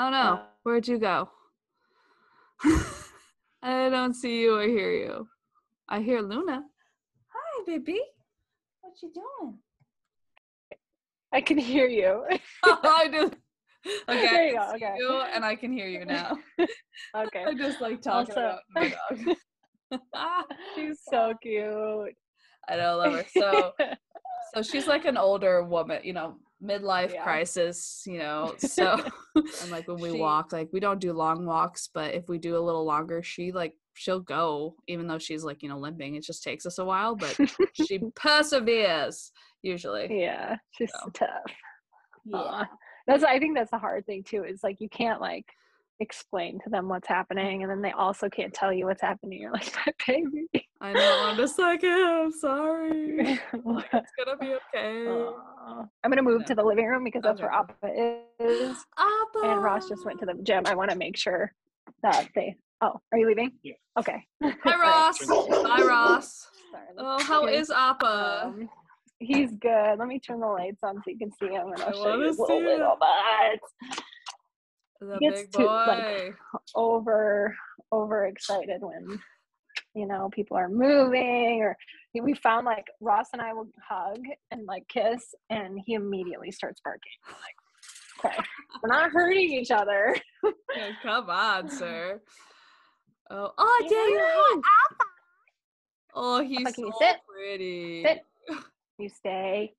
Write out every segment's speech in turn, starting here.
Oh no, Uh, where'd you go? I don't see you or hear you. I hear Luna. Hi, baby. What you doing? I can hear you. I do. Okay, There you I go, see okay. you and I can hear you now. okay. I just like talking Also- about my dog. She's so cute. I know, love her. So, so she's like an older woman, you know, midlife Yeah. crisis, you know. So, and like when we She- walk, like we don't do long walks, but if we do a little longer, she like she'll go, even though she's like you know limping. It just takes us a while, but she perseveres usually. yeah, she's So. tough. Aw. That's I think that's the hard thing too. Is like you can't like explain to them what's happening, and then they also can't tell you what's happening. You're like, my baby. I know. I'm just like, yeah, I'm sorry. It's gonna be okay. Aw. I'm gonna move Yeah. to the living room because that's Okay, where. Appa is, Appa and Ross just went to the gym. I want to make sure that they. Oh, are you leaving? Yeah. Okay. Hi, Ross. Hi, Ross. Sorry, Oh, let's how here's, is Appa? Um, he's good. Let me turn the lights on so you can see him, and I I'll show you his little see little butt. the gets big to, like. Over, over excited when you know people are moving, or we found like Ross and I will hug and like kiss, and he immediately starts barking. Like, okay, we're not hurting each other. Yeah, come on, sir. Oh, oh, Say oh, you hi. are. Oh, he's so sit? pretty. Sit. You stay,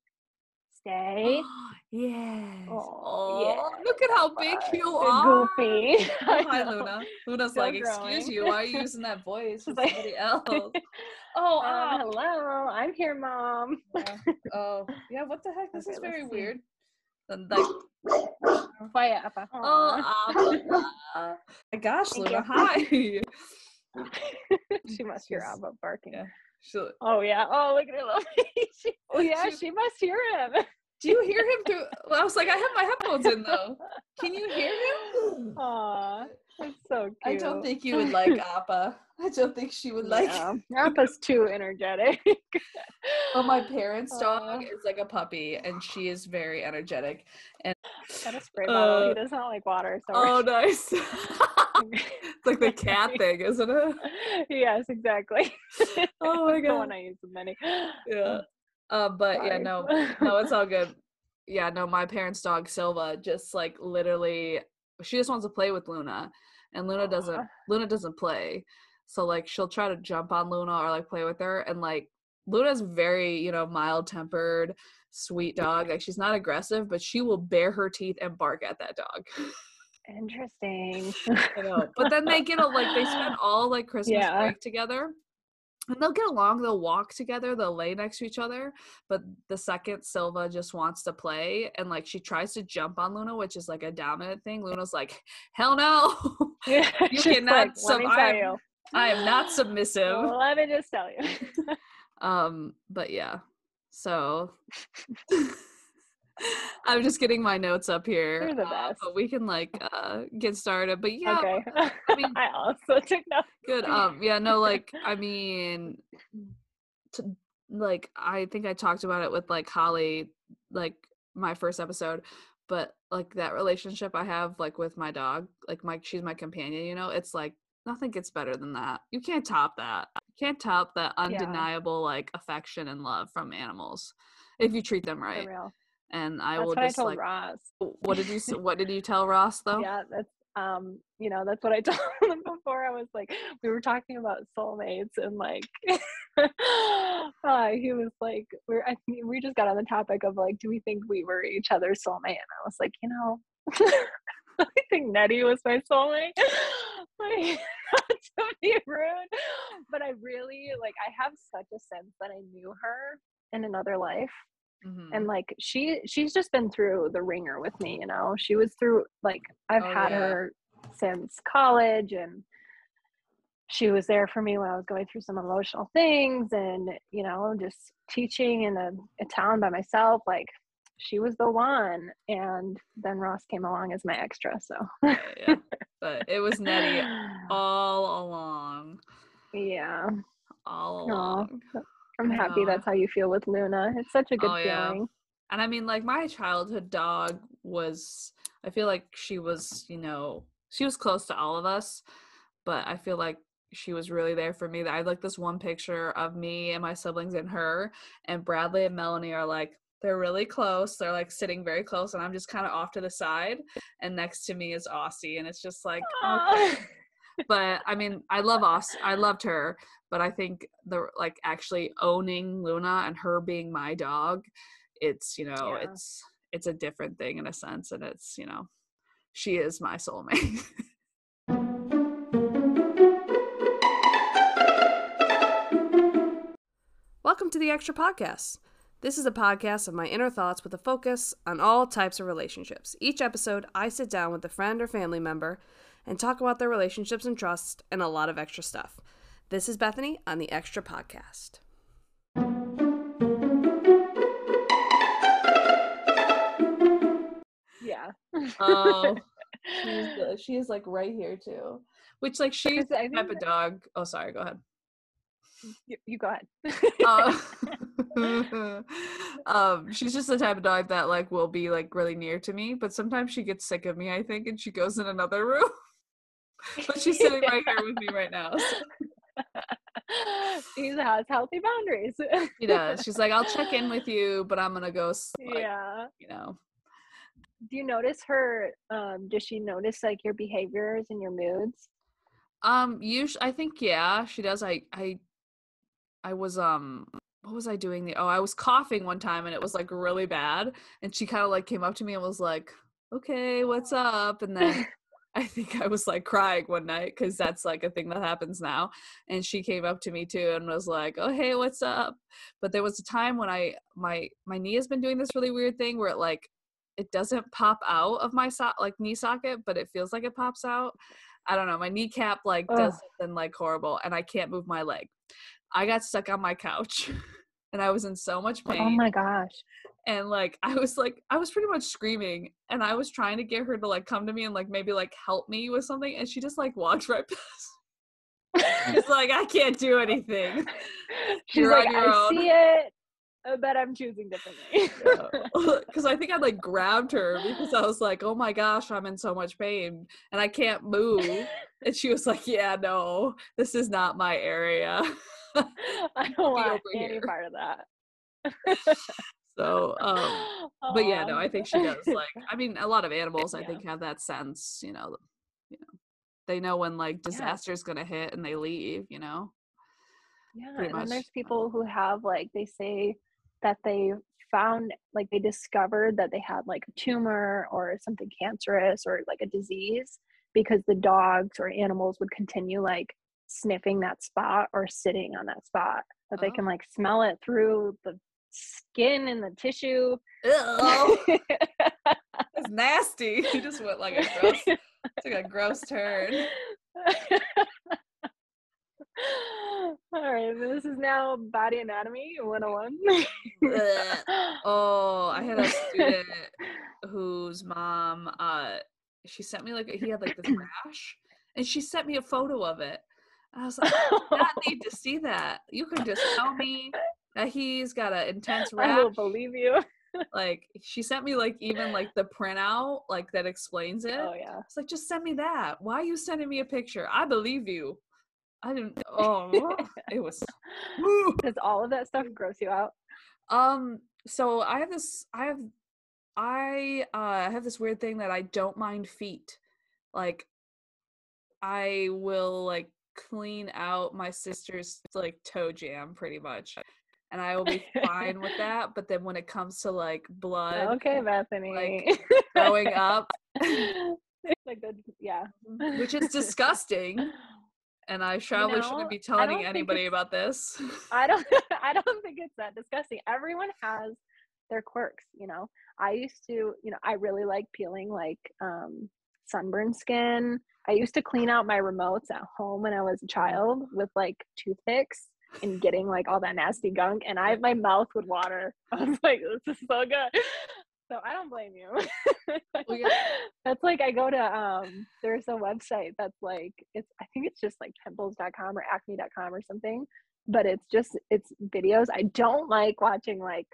stay. yes. Oh, Oh, yeah, look at how big you You're. Goofy. Hi, Luna. Luna's Still like, excuse you, why are you using that voice for somebody else? Oh, Um, ah. hello, I'm here, mom. Yeah. Oh, yeah. What the heck? This Okay, is very weird. Then, like, Quiet, Appa. oh, Appa. my gosh, Thank Luna, you. hi. she must hear Appa barking. Yeah. She'll- Oh yeah. Oh look at her little face. oh yeah, She- she must hear him. Do you hear him through? Well, I was like, I have my headphones in though. Can you hear him? Aw, that's so cute. I don't think you would like Appa. I don't think she would like. Yeah. Appa's too energetic. Well, my parents' dog Aw. is like a puppy, and she is very energetic. Got a spray bottle. Uh, he does not like water, so Oh, we're- nice. it's like the cat thing, isn't it? yes, exactly. Oh my god. the god. one I use with many. Yeah. Uh, but yeah, no, no, it's all good. Yeah, no, my parents' dog Silva just like literally, she just wants to play with Luna, and Luna doesn't. Luna doesn't play, so like she'll try to jump on Luna or like play with her, and like Luna's very you know mild tempered, sweet dog. Like she's not aggressive, but she will bare her teeth and bark at that dog. Interesting. I know. But then they get a like they spend all like Christmas Yeah. break together. And they'll get along, they'll walk together, they'll lay next to each other. But the second Silva just wants to play and like she tries to jump on Luna, which is like a dominant thing, Luna's like, hell no. yeah, You cannot like, sub- let me I tell am- you. I am not submissive. Let me just tell you. Um, but yeah. So I'm just getting my notes up here. You're the uh, but we can like uh get started. But yeah, okay. I mean- I also took notes. good um yeah no like i mean like i think i talked about it with like holly like my first episode but like that relationship i have like with my dog like my she's my companion you know it's like nothing gets better than that you can't top that you can't top that undeniable like affection and love from animals if you treat them For right real. And i That's will what I just told like Ross. what did you what did you tell ross though Yeah, that's um, you know, that's what I told him before. I was like, we were talking about soulmates and like uh, he was like, we're I think we just got on the topic of like, do we think we were each other's soulmate? And I was like, you know, I think Nettie was my soulmate. like not to be rude. But I really like I have such a sense that I knew her in another life Mhm. and like she she's just been through the ringer with me you know she was through like i've Oh, had yeah. her since college and she was there for me when i was going through some emotional things and you know just teaching in a, a town by myself like she was the one and then ross came along as my extra so yeah, yeah. but it was nettie all along yeah all along i'm happy that's how you feel with luna it's such a good Oh, yeah. feeling and i mean like my childhood dog was I feel like she was, you know, she was close to all of us, but I feel like she was really there for me. I had like this one picture of me and my siblings and her, and Bradley and Melanie are like they're really close. They're like sitting very close, and I'm just kind of off to the side. And next to me is Aussie, and it's just like okay. But I mean, I love us. I loved her, but I think the like actually owning Luna and her being my dog, it's you know, yeah. it's it's a different thing in a sense, and it's you know, she is my soulmate. Welcome to the Extra Podcast. This is a podcast of my inner thoughts with a focus on all types of relationships. Each episode, I sit down with a friend or family member and talk about their relationships and trust and a lot of extra stuff. This is Bethany on the Extra Podcast. Yeah. oh, she's she is like right here too. Which like she's the type of dog. Oh, sorry. Go ahead. You, you go ahead. uh, um, she's just the type of dog that like will be like really near to me, but sometimes she gets sick of me. I think, and she goes in another room. but she's sitting right here with me right now. So. she has healthy boundaries. she does. She's like, I'll check in with you, but I'm gonna go. Like, yeah. You know. Do you notice her? Um, does she notice like your behaviors and your moods? Um, usually, I think yeah, she does. I, I, I was um, what was I doing? The oh, I was coughing one time and it was like really bad, and she kind of like came up to me and was like, "Okay, what's up?" And then I think I was like crying one night because that's like a thing that happens now. And she came up to me too and was like, "Oh hey, what's up?" But there was a time when I my my knee has been doing this really weird thing where it like it doesn't pop out of my so- like knee socket, but it feels like it pops out. I don't know. My kneecap like Ugh. does something like horrible, and I can't move my leg. I got stuck on my couch, and I was in so much pain. Oh my gosh! and like i was like i was pretty much screaming and i was trying to get her to like come to me and like maybe like help me with something and she just like walked right past she's like i can't do anything she's You're like i own. see it uh, but i'm choosing differently because i think i like grabbed her because i was like oh my gosh i'm in so much pain and i can't move and she was like yeah no this is not my area i don't want any here. part of that so, um, but yeah, no, I think she does. Like, I mean, a lot of animals, I yeah. think, have that sense. You know, you know, they know when like disaster is yeah. gonna hit and they leave. You know. Yeah, Pretty and much. then there's people who have like they say that they found like they discovered that they had like a tumor or something cancerous or like a disease because the dogs or animals would continue like sniffing that spot or sitting on that spot that oh. they can like smell it through the skin and the tissue. it's nasty. He just went like a gross, took a gross turn. All right, this is now body anatomy 101. oh, I had a student whose mom, uh, she sent me like he had like this rash, and she sent me a photo of it. I was like, I do not need to see that. You can just tell me that he's got an intense rash. I will believe you. like she sent me like even like the printout like that explains it. Oh yeah. It's like just send me that. Why are you sending me a picture? I believe you. I didn't. Oh, it was. Does all of that stuff gross you out? Um. So I have this. I have. I uh have this weird thing that I don't mind feet. Like, I will like clean out my sister's like toe jam pretty much and I will be fine with that. But then when it comes to like blood, okay, Bethany, like growing up, like the yeah, which is disgusting. And I probably you know, shouldn't be telling anybody about this. I don't. I don't think it's that disgusting. Everyone has their quirks, you know. I used to, you know, I really like peeling like um sunburn skin. I used to clean out my remotes at home when I was a child with like toothpicks and getting like all that nasty gunk and I my mouth would water. I was like, this is so good. So I don't blame you. well, yeah. That's like I go to um there's a website that's like it's I think it's just like pimples.com or acne.com or something. But it's just it's videos. I don't like watching like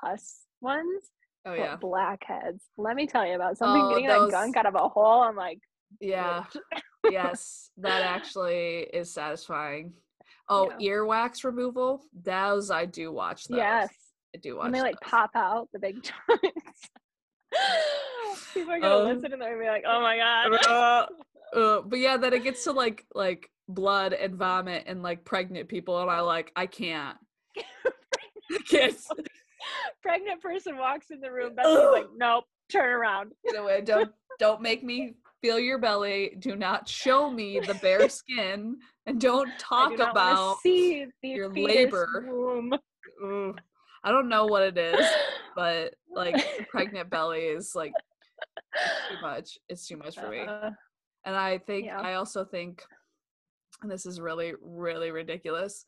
pus ones Oh yeah. blackheads. Let me tell you about something Oh, getting those- a gunk out of a hole. I'm like, Yeah. yes, that actually is satisfying. Oh, Yeah. earwax removal. Those I do watch those. yes. I do watch When they like those. pop out the big joints. People are gonna Oh. listen and they're gonna be like, "Oh my god." Uh, uh, but yeah, then it gets to like like blood and vomit and like pregnant people, and I like I can't. I can't. Pregnant person walks in the room. Betsy's like, "Nope, turn around." Get away! Don't don't make me feel your belly. Do not show me the bare skin, and don't talk do about. see the your labor. I don't know what it is, but like pregnant belly is like it's too much. It's too much for me. Uh, And I think Yeah. I also think and this is really really ridiculous,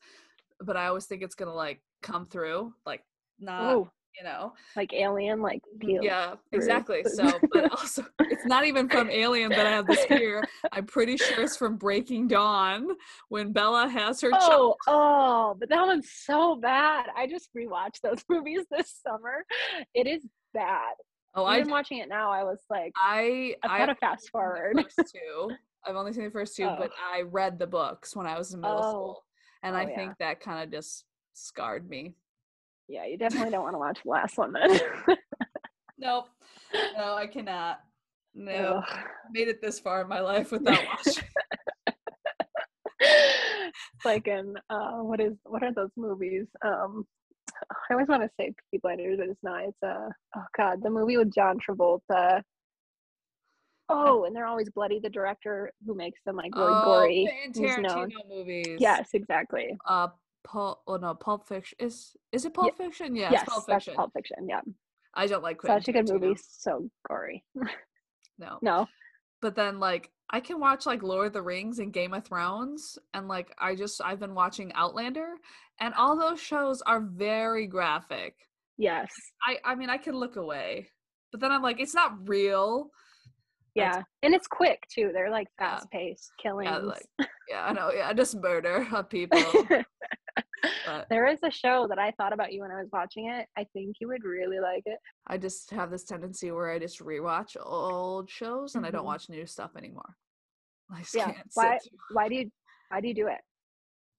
but I always think it's going to like come through like not, ooh, you know. like alien, like mm, peel. Yeah, through. exactly. So, but also it's not even from Alien that I have this fear. I'm pretty sure it's from Breaking Dawn when Bella has her. Oh, oh, but that one's so bad. I just rewatched those movies this summer. It is bad. Oh, i'm watching it now, I was like, I I've got to fast forward. two. I've only seen the first two, but oh. I read the books when I was in middle Oh. school, and Oh, I yeah. think that kind of just scarred me. Yeah, you definitely don't want to watch the last one then. Nope, no, I cannot. No, Ugh. made it this far in my life without watching. it's like in uh what is what are those movies um i always want to say Peaky blinders but it's not it's uh oh god the movie with john travolta oh and they're always bloody the director who makes them like really oh, gory who's known Tarantino movies. yes exactly Uh, Pulp. Oh no, Pulp Fiction is is it Pulp Fiction? Yeah, yes it's Pulp that's Fiction. pulp fiction yeah I don't like Quentin such a good Tarantino. movie so gory No, no but then like I can watch like Lord of the Rings and Game of Thrones and like I just I've been watching Outlander and all those shows are very graphic. yes I I mean I can look away. But then I'm like it's not real. Yeah and it's quick too they're like Yeah. fast paced killings Yeah, like yeah, I know. Yeah, just murder of people. but there is a show that I thought about you when I was watching it. I think you would really like it. I just have this tendency where I just rewatch old shows and I don't Mhm. watch new stuff anymore. I Yeah, can't why- Why do you why do you do it?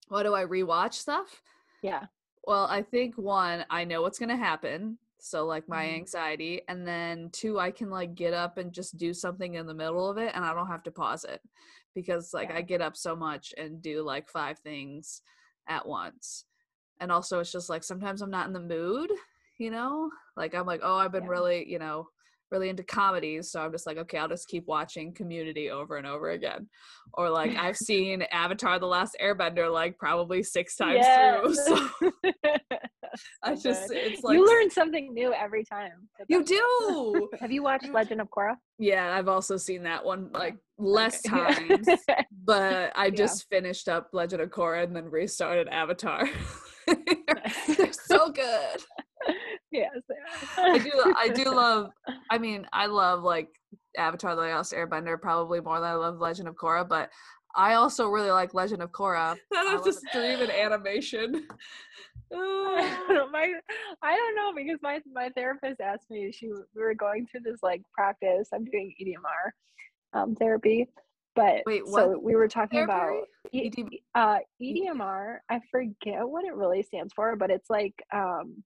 Why do I rewatch stuff? Yeah. Well, I think one, I know what's gonna happen. So like my Mhm. anxiety. And then two, I can like get up and just do something in the middle of it and I don't have to pause it. Because like Yeah. I get up so much and do like five things at once. And also it's just like sometimes I'm not in the mood, you know? Like I'm like, oh, I've been Yeah. really, you know, really into comedies. So I'm just like, okay, I'll just keep watching community over and over again. Or like I've seen Avatar The Last Airbender like probably six times through. So I just it's like you learn something new every time. You do. Have you watched Legend of Korra? Yeah, I've also seen that one like less Okay. times, but I Yeah. just finished up Legend of Korra and then restarted Avatar. They're so good. yes. I do I do love I mean, I love like Avatar The Last Airbender probably more than I love Legend of Korra, but I also really like Legend of Korra. That is just dream in animation. my I don't know because my my therapist asked me she we were going through this like practice I'm doing EDMR um therapy but Wait, so we were talking about therapy? E- EDM uh EDMR I forget what it really stands for but it's like um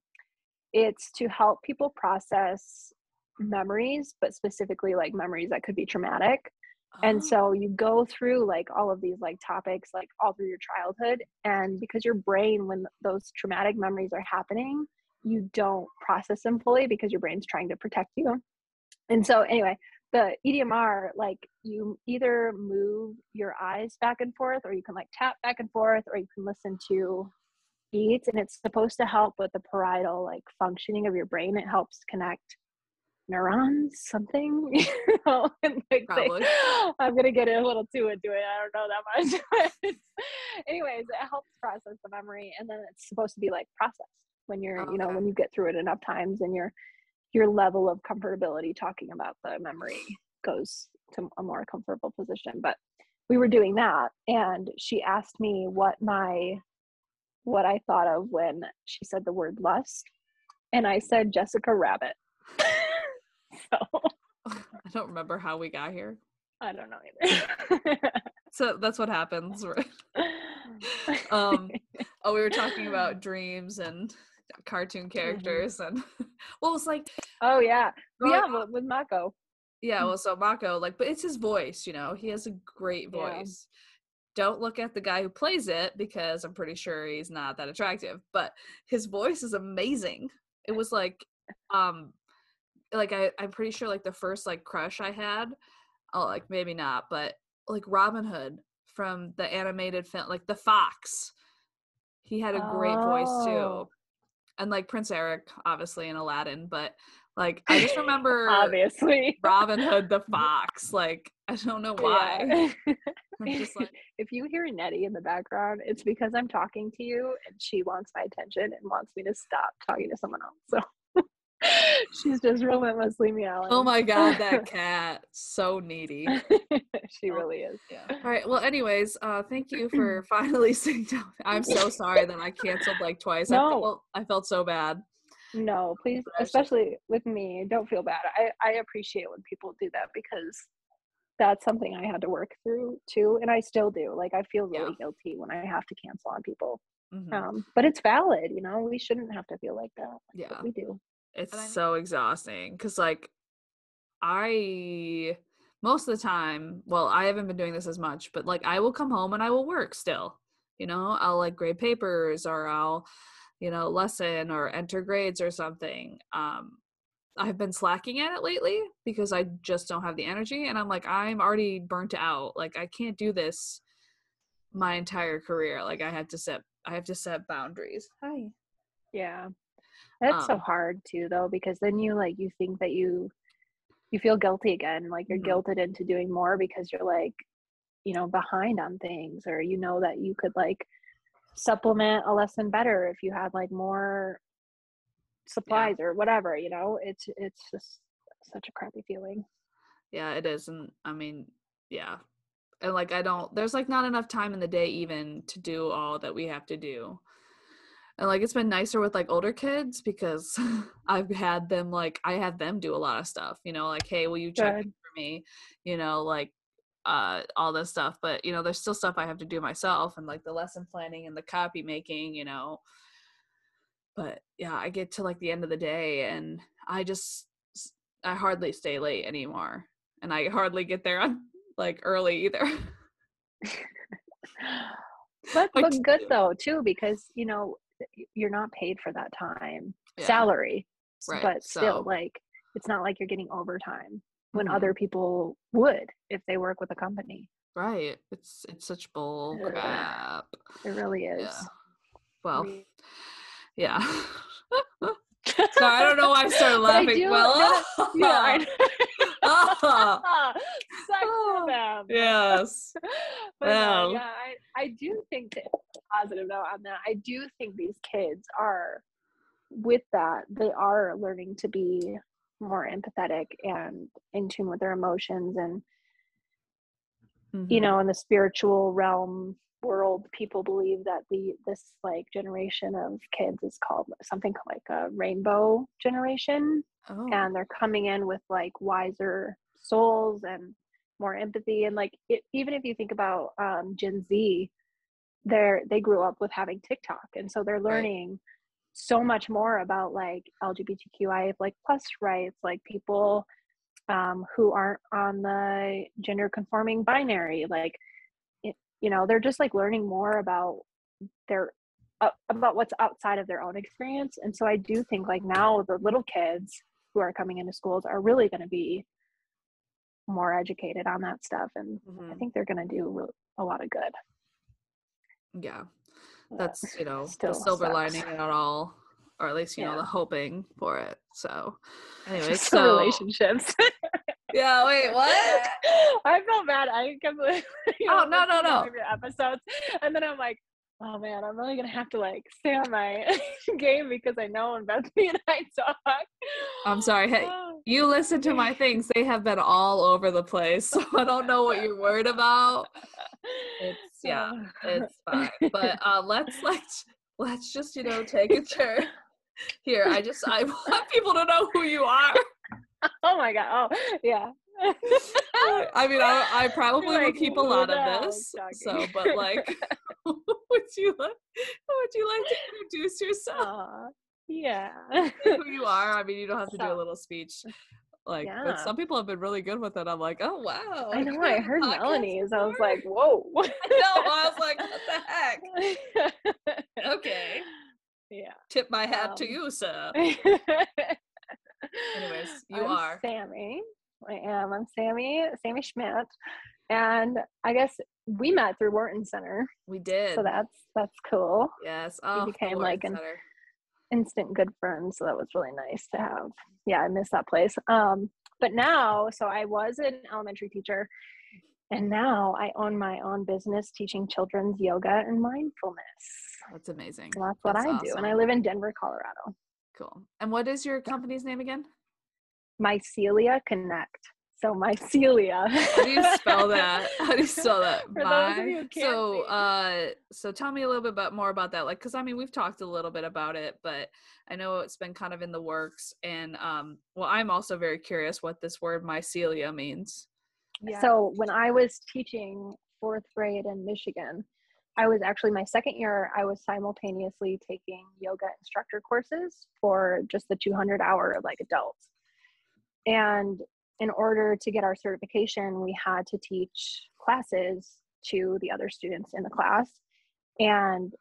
it's to help people process memories but specifically like memories that could be traumatic and Oh, so you go through like all of these like topics like all through your childhood and because your brain when those traumatic memories are happening you don't process them fully because your brain's trying to protect you. And so anyway the edmr like you either move your eyes back and forth or you can like tap back and forth or you can listen to beats and it's supposed to help with the parietal like functioning of your brain. It helps connect neurons something you know and like they- i'm gonna get a little too into it i don't know that much anyways it helps process the memory and then it's supposed to be like processed when you're you know when you get through it enough times and your your level of comfortability talking about the memory goes to a more comfortable position but we were doing that and she asked me what my what i thought of when she said the word lust and i said jessica rabbit so I don't remember how we got here. I don't know either. So that's what happens. um oh we were talking about dreams and cartoon characters and well it's like oh yeah, yeah, up- with, Mako. yeah well so mako like but it's his voice you know he has a great Yeah. voice don't look at the guy who plays it because i'm pretty sure he's not that attractive but his voice is amazing it was like um like I, i'm pretty sure like the first like crush i had oh like maybe not but like robin hood from the animated film like the fox he had a great voice Oh. too and like prince eric obviously in aladdin but like i just remember Obviously. robin hood the fox like i don't know why Yeah. i'm just like if you hear Nettie in the background, it's because I'm talking to you and she wants my attention and wants me to stop talking to someone else. So she's just relentlessly meowing. oh my god that cat so needy she Oh. really is. Yeah. All right. Well, anyways, uh, thank you for finally sitting down. I'm so sorry that I canceled like twice. I No. felt I felt so bad. No, please, I especially with me, don't feel bad. I, I appreciate when people do that because that's something I had to work through too. And I still do. Like, I feel really guilty when I have to cancel on people. Mhm. Um, but it's valid, you know, we shouldn't have to feel like that. yeah, But we do. It's so exhausting because like I most of the time, well, I haven't been doing this as much, but like I will come home and I will work still. You know, I'll like grade papers or I'll, you know, lesson or enter grades or something. Um, I've been slacking at it lately because I just don't have the energy and I'm like I'm already burnt out. Like I can't do this my entire career. Like I have to set I have to set boundaries. Hi. Yeah. That's so Um, hard too though, because then you like you think that you you feel guilty again, like you're Mhm. guilted into doing more because you're like, you know, behind on things or you know that you could like supplement a lesson better if you had like more supplies or whatever, you know? It's it's just such a crappy feeling. Yeah, it is. And I mean, yeah. And like I don't there's like not enough time in the day even to do all that we have to do. And like it's been nicer with like older kids because I've had them like I had them do a lot of stuff, you know, like, hey, will you check Good. for me? You know, like uh all this stuff. But you know, there's still stuff I have to do myself and like the lesson planning and the copy making, you know. But yeah, I get to like the end of the day and I just i hardly stay late anymore. And I hardly get there on like early either. But but good though too, because you know, you're not paid for that time. Yeah, Salary. Right, But still so- like it's not like you're getting overtime when Mhm. other people would if they work with a company. Right. It's it's such bull Ugh. crap. It really is. Yeah. Well, We- yeah. so I don't know why I started But I laughing. do- well, yeah, I Ah, Sucks Oh, for them. yes. but no, Well. yeah, I, I do think that positive note on that. I do think these kids are with that, they are learning to be more empathetic and in tune with their emotions and you Mhm. know in the spiritual realm world people believe that the this like generation of kids is called something like a rainbow generation Oh. and they're coming in with like wiser souls and more empathy and like it, even if you think about um, gen z they're they grew up with having tiktok and so they're Right. learning so much more about like lgbtqi like plus rights like people um, who aren't on the gender conforming binary like you know they're just like learning more about their uh, about what's outside of their own experience and so i do think like now the little kids who are coming into schools are really going to be more educated on that stuff and i Mhm. think they're going to do a lot of good Yeah. That's, you know, still the silver sucks. lining in it all. Or at least, you know, the hoping for it. So anyway, so relationships Yeah, wait, what? i feel bad i completely Oh, no, no, no. your episodes and then i'm like oh man i'm really gonna have to like stay on my game because i know when bethany and i talk I'm sorry. Hey, Oh. you listen to my things. They have been all over the place. So I don't know what you're worried about. It's yeah, Oh. it's fine. But uh let's like let's just, you know, take a turn. Here, I just I want people to know who you are. oh my god. Oh yeah. I mean, I, I probably like, would keep a lot of this. So, but like, would you like would you like to introduce yourself? Aw, yeah. who you are? I mean, you don't have to do a little speech. Like, Yeah. but some people have been really good with it. I'm like, oh wow. I know. I heard Melanie's. I was like, whoa. no, I was like, what the heck? Okay, Yeah. tip my hat to Um, you, sir. Anyways, you I'm are. Sami. I am. I'm Sami. Sami Schmidt, and I guess we met through Wharton Center, We did. so that's that's cool. yes. Oh, the became, like, an- Center. Instant good friends, so that was really nice to have. Yeah, I miss that place. Um, but now, so I was an elementary teacher, and now I own my own business teaching children's yoga and mindfulness. That's amazing. That's what That's I do, and I live in Denver, Colorado. Cool. And what is your company's name again? Mycelia Connect. So Mycelia. How do you spell that? How do you spell that? For those of you who My- so, see. uh, so tell me a little bit about more about that. Like, because I mean, we've talked a little bit about it, but I know it's been kind of in the works. And um, well, I'm also very curious what this word mycelia means. Yeah. So when I was teaching fourth grade in Michigan, I was actually my second year, I was simultaneously taking yoga instructor courses for just the 200 hour like adults. And in order to get our certification, we had to teach classes to the other students in the class. And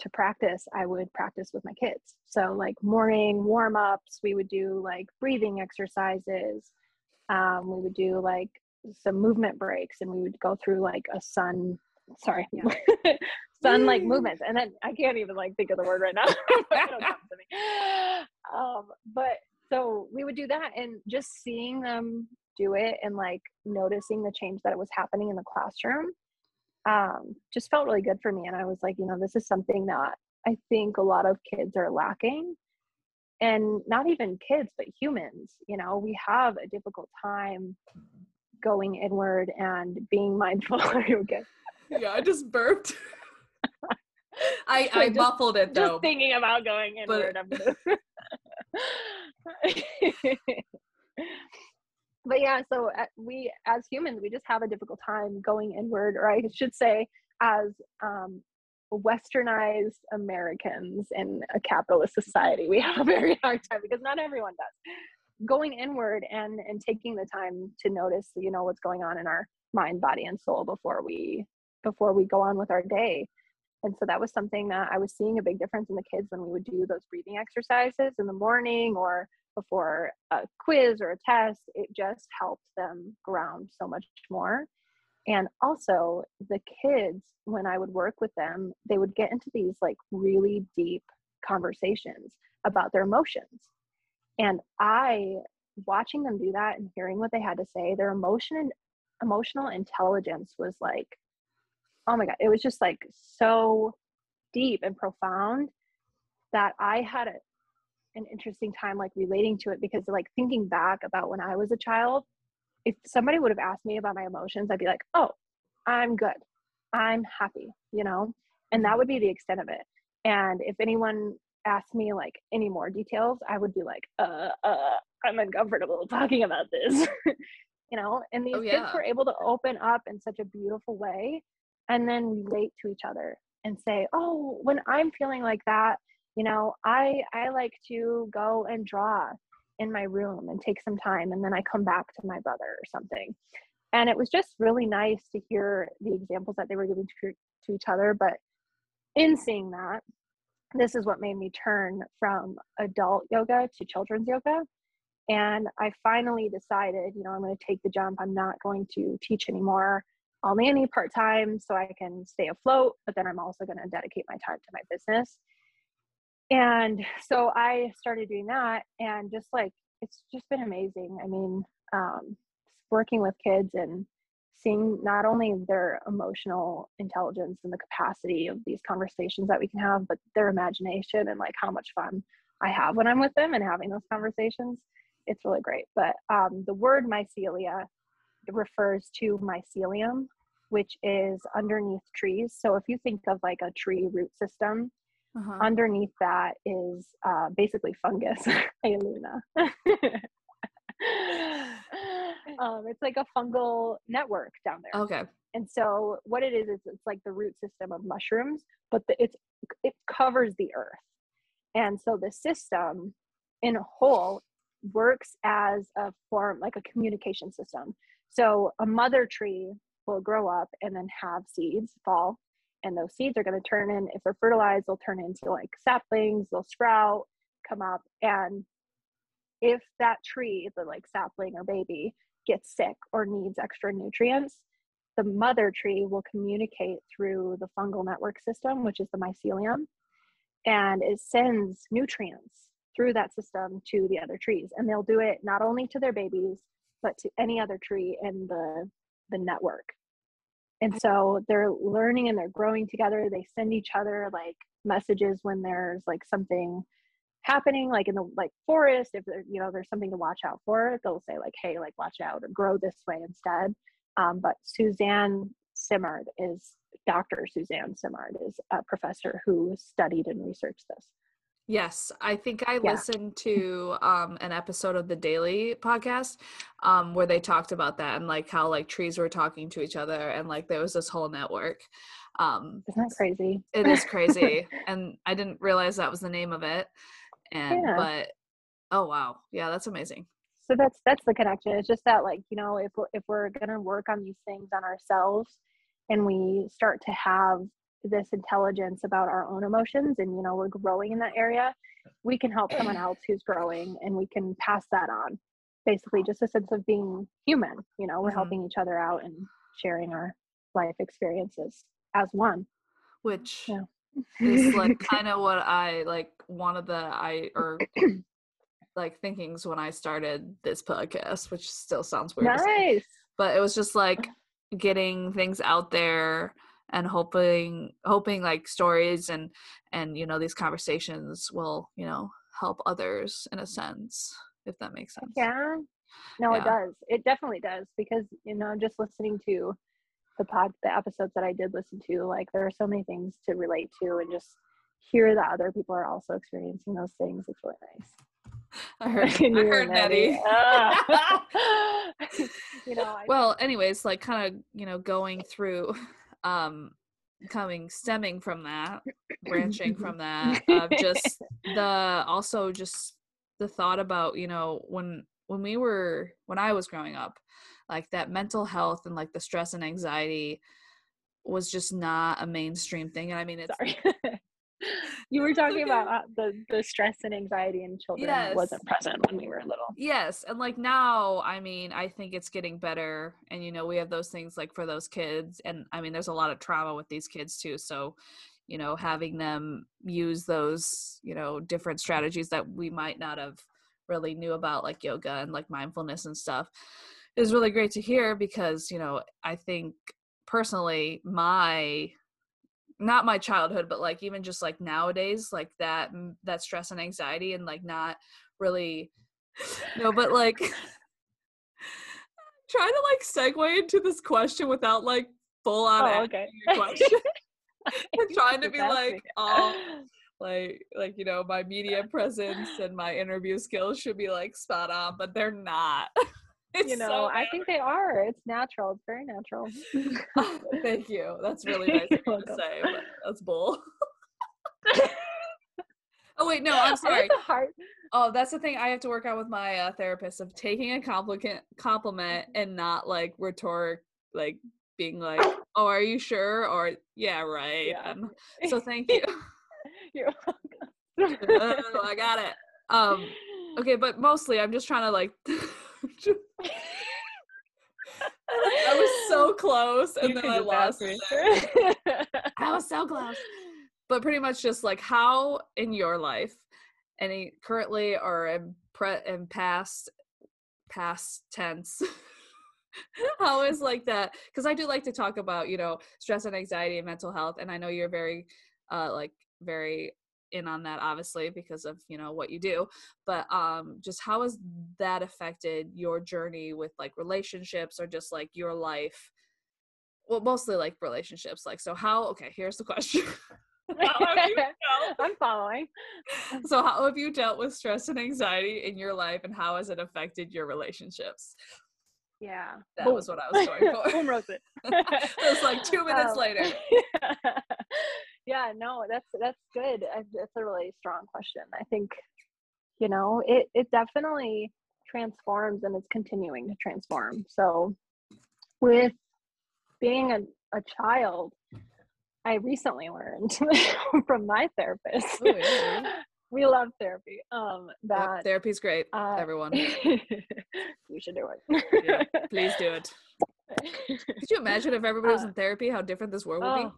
to practice, I would practice with my kids. So, like morning warm ups, we would do like breathing exercises. Um, we would do like some movement breaks and we would go through like a sun sorry. Sun like movements and then i can't even like think of the word right now. It'll come to me. um but so we would do that and just seeing them do it and like noticing the change that it was happening in the classroom um just felt really good for me and i was like you know this is something that i think a lot of kids are lacking and not even kids but humans you know? We have a difficult time going inward and being mindful are you okay Yeah, I just burped. I I Just- muffled it though. just thinking about going but- inward I'm but yeah so uh, we as humans we just have a difficult time going inward or i should say as um, westernized americans in a capitalist society we have a very hard time because not everyone does going inward and and taking the time to notice you know what's going on in our mind body and soul before we before we go on with our day. And so that was something that i was seeing a big difference in the kids when we would do those breathing exercises in the morning or before a quiz or a test. It just helped them ground so much more. And also the kids when i would work with them they would get into these like really deep conversations about their emotions. And i watching them do that and hearing what they had to say their emotion and emotional intelligence was like oh my god it was just like so deep and profound that i had a, an interesting time like relating to it because like thinking back about when i was a child if somebody would have asked me about my emotions i'd be like oh i'm good. I'm happy you know? And that would be the extent of it. And if anyone asked me like any more details i would be like uh uh i'm uncomfortable talking about this you know? And these Oh, kids were able to open up in such a beautiful way and then relate to each other and say oh when i'm feeling like that you know i i like to go and draw in my room and take some time and then i come back to my brother or something. And it was just really nice to hear the examples that they were giving to, to each other but in seeing that this is what made me turn from adult yoga to children's yoga. And i finally decided you know i'm going to take the jump. I'm not going to teach anymore i'll nanny part-time so i can stay afloat but then i'm also going to dedicate my time to my business. And so i started doing that and just like it's just been amazing. I mean um, working with kids and seeing not only their emotional intelligence and the capacity of these conversations that we can have but their imagination and like how much fun i have when i'm with them and having those conversations it's really great. But um, the word mycelia refers to mycelium which is underneath trees so if you think of like a tree root system Uh-huh. Underneath that is uh, basically fungus, hey Luna. um, it's like a fungal network down there. Okay. And so what it is is it's like the root system of mushrooms, but the, it's it covers the earth. And so the system in a whole works as a form like a communication system. So a mother tree will grow up and then have seeds fall. And those seeds are going to turn in if they're fertilized they'll turn into like saplings they'll sprout come up. And if that tree the like sapling or baby gets sick or needs extra nutrients the mother tree will communicate through the fungal network system which is the mycelium and it sends nutrients through that system to the other trees. And they'll do it not only to their babies but to any other tree in the the network. And so they're learning and they're growing together they send each other like messages when there's like something happening like in the like forest if there you know there's something to watch out for they'll say like hey like watch out or grow this way instead. Um, but suzanne simard is dr suzanne simard is a professor who studied and researched this Yes, I think I Yeah. listened to um an episode of the Daily podcast um where they talked about that and like how like trees were talking to each other and like there was this whole network. Um isn't that crazy it is crazy and I didn't realize that was the name of it. And Yeah. but oh wow. Yeah, that's amazing. so that's that's the connection it's just that like you know if if we're going to work on these things on ourselves and we start to have this intelligence about our own emotions and you know we're growing in that area we can help someone else who's growing and we can pass that on basically just a sense of being human you know we're Mhm. helping each other out and sharing our life experiences as one Which Yeah. is like kind of what I like one of the I or like thinkings when I started this podcast, which still sounds weird. say. nice but it was just like getting things out there and hoping hoping like stories and and you know these conversations will you know help others in a sense if that makes sense Yeah. No, Yeah. it does. It definitely does because you know, just listening to the pod the episodes that I did listen to, like there are so many things to relate to and just hear that other people are also experiencing those things. It's really nice. i heard, I heard Nettie. Ah. you know, I, well anyways like kind of you know going through um coming stemming from that branching from that of just the also just the thought about you know when when we were when i was growing up like that mental health and like the stress and anxiety was just not a mainstream thing and i mean it's sorry. you were talking okay. about uh, the the stress and anxiety in children that wasn't present when we were little. Yes, and like now, I mean, I think it's getting better, and you know, we have those things like for those kids, and I mean, there's a lot of trauma with these kids too. So, you know, having them use those, you know, different strategies that we might not have really knew about, like yoga and like mindfulness and stuff, is really great to hear because you know, I think personally, my not my childhood but like even just like nowadays like that mm, that stress and anxiety and like not really no but like trying to like segue into this question without like full on Oh, okay. question. And trying to be like all like like you know my media presence and my interview skills should be like spot on but they're not you know, so I think they are. It's natural. It's very natural. bad. thank you that's really nice to say but that's bull oh wait no i'm sorry. Oh, that's the thing I have to work out with my uh, therapist of taking a compliment compliment and not like rhetoric, like being like, "Oh, are you sure?" or "Yeah, right." Yeah. Um, so thank you. You're welcome. oh, I got it. Um, okay, but mostly I'm just trying to like. I was so close, and You then I lost. me. it. I was so close. But pretty much just like how in your life, any currently or in pre in past past tense, how is like that? Because I do like to talk about you know stress and anxiety and mental health, and I know you're very uh like very in on that obviously because of you know what you do but um just how has that affected your journey with like relationships or just like your life well mostly like relationships like so how okay here's the question How have you dealt? I'm following. So, how have you dealt with stress and anxiety in your life, and how has it affected your relationships? Yeah. That was what I was going for. Boom roast it. it was like two minutes Um, later. yeah, no, that's that's good. That's a really strong question. I think, you know, it it definitely transforms and it's continuing to transform. So, with being a, a child, I recently learned from my therapist. Oh, yeah. we love therapy. Um, Yep, that therapy's great, uh, everyone. you should do it. Yeah, please do it. Could you imagine if everybody was Uh, in therapy, how different this world would Oh, be?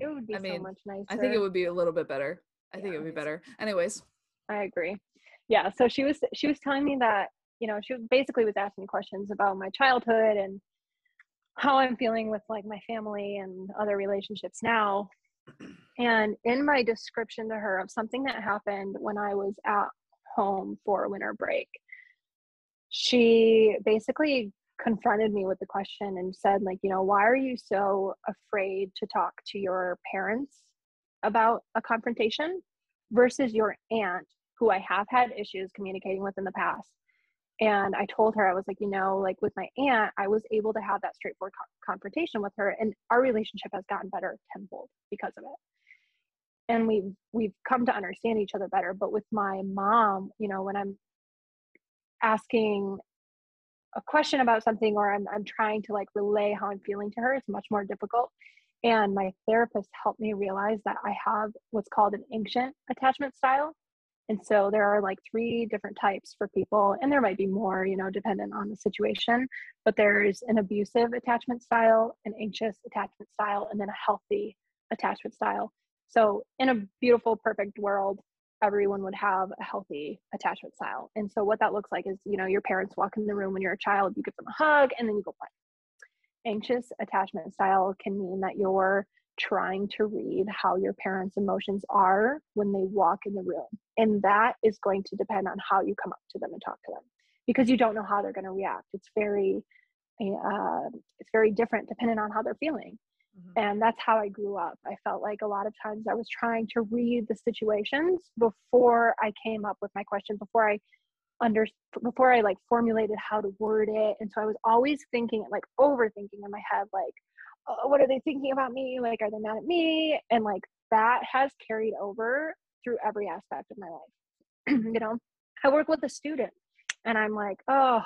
It would be I so mean, much nicer. I think it would be a little bit better. I think it would be better. Anyways, I agree. Yeah. So she was she was telling me that you know she basically was asking me questions about my childhood and how I'm feeling with like my family and other relationships now. And in my description to her of something that happened when I was at home for winter break, she basically confronted me with the question and said like you know why are you so afraid to talk to your parents about a confrontation versus your aunt who I have had issues communicating with in the past. And I told her, I was like, you know, like with my aunt, I was able to have that straightforward co- confrontation with her, and our relationship has gotten better tenfold because of it. And we've we've come to understand each other better. But with my mom, you know, when I'm asking a question about something or I'm I'm trying to like relay how I'm feeling to her, it's much more difficult. And my therapist helped me realize that I have what's called an anxious attachment style. And so there are like three different types for people, and there might be more, you know, dependent on the situation. But there's an abusive attachment style, an anxious attachment style, and then a healthy attachment style. So in a beautiful, perfect world, everyone would have a healthy attachment style. And so what that looks like is, you know, your parents walk in the room when you're a child, you give them a hug, and then you go play anxious attachment style can mean that you're trying to read how your parents' emotions are when they walk in the room. And that is going to depend on how you come up to them and talk to them because you don't know how they're going to react. It's very uh, it's very different depending on how they're feeling. Mm-hmm. And that's how I grew up. I felt like a lot of times I was trying to read the situations before I came up with my question, before I under before I like formulated how to word it. And so I was always thinking, like overthinking in my head, like, oh, what are they thinking about me? Like, are they mad at me? And like that has carried over through every aspect of my life. you know, I work with a student and I'm like, oh,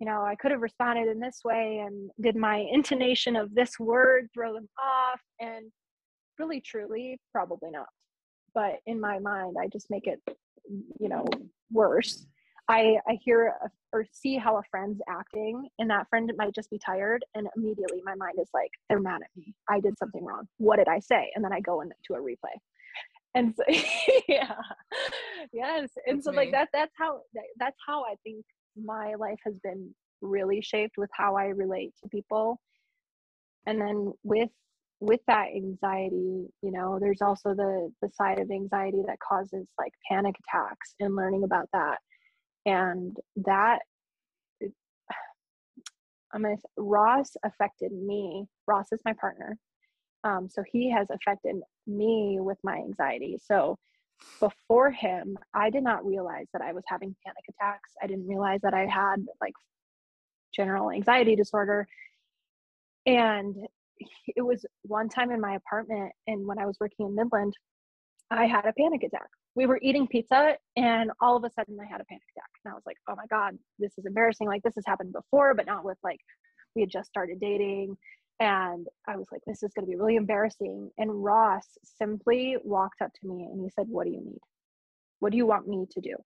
you know, I could have responded in this way and did my intonation of this word throw them off? And really, truly, probably not. But in my mind, I just make it, you know, worse. I, I hear a, or see how a friend's acting, and that friend might just be tired, and immediately my mind is like, they're mad at me. I did something wrong. What did I say? And then I go into a replay. And so, yeah, yes, and That's so like that. That's how that, that's how I think my life has been really shaped with how I relate to people. And then with with that anxiety, you know, there's also the the side of anxiety that causes like panic attacks and learning about that. And that I'm gonna Ross affected me. Ross is my partner. Um, so he has affected me with my anxiety. So before him, I did not realize that I was having panic attacks. I didn't realize that I had like general anxiety disorder. And it was one time in my apartment, and when I was working in Midland, I had a panic attack. We were eating pizza, and all of a sudden, I had a panic attack. And I was like, oh my God, this is embarrassing. Like, this has happened before, but not with like, we had just started dating. And I was like, this is going to be really embarrassing. And Ross simply walked up to me and he said, What do you need? What do you want me to do?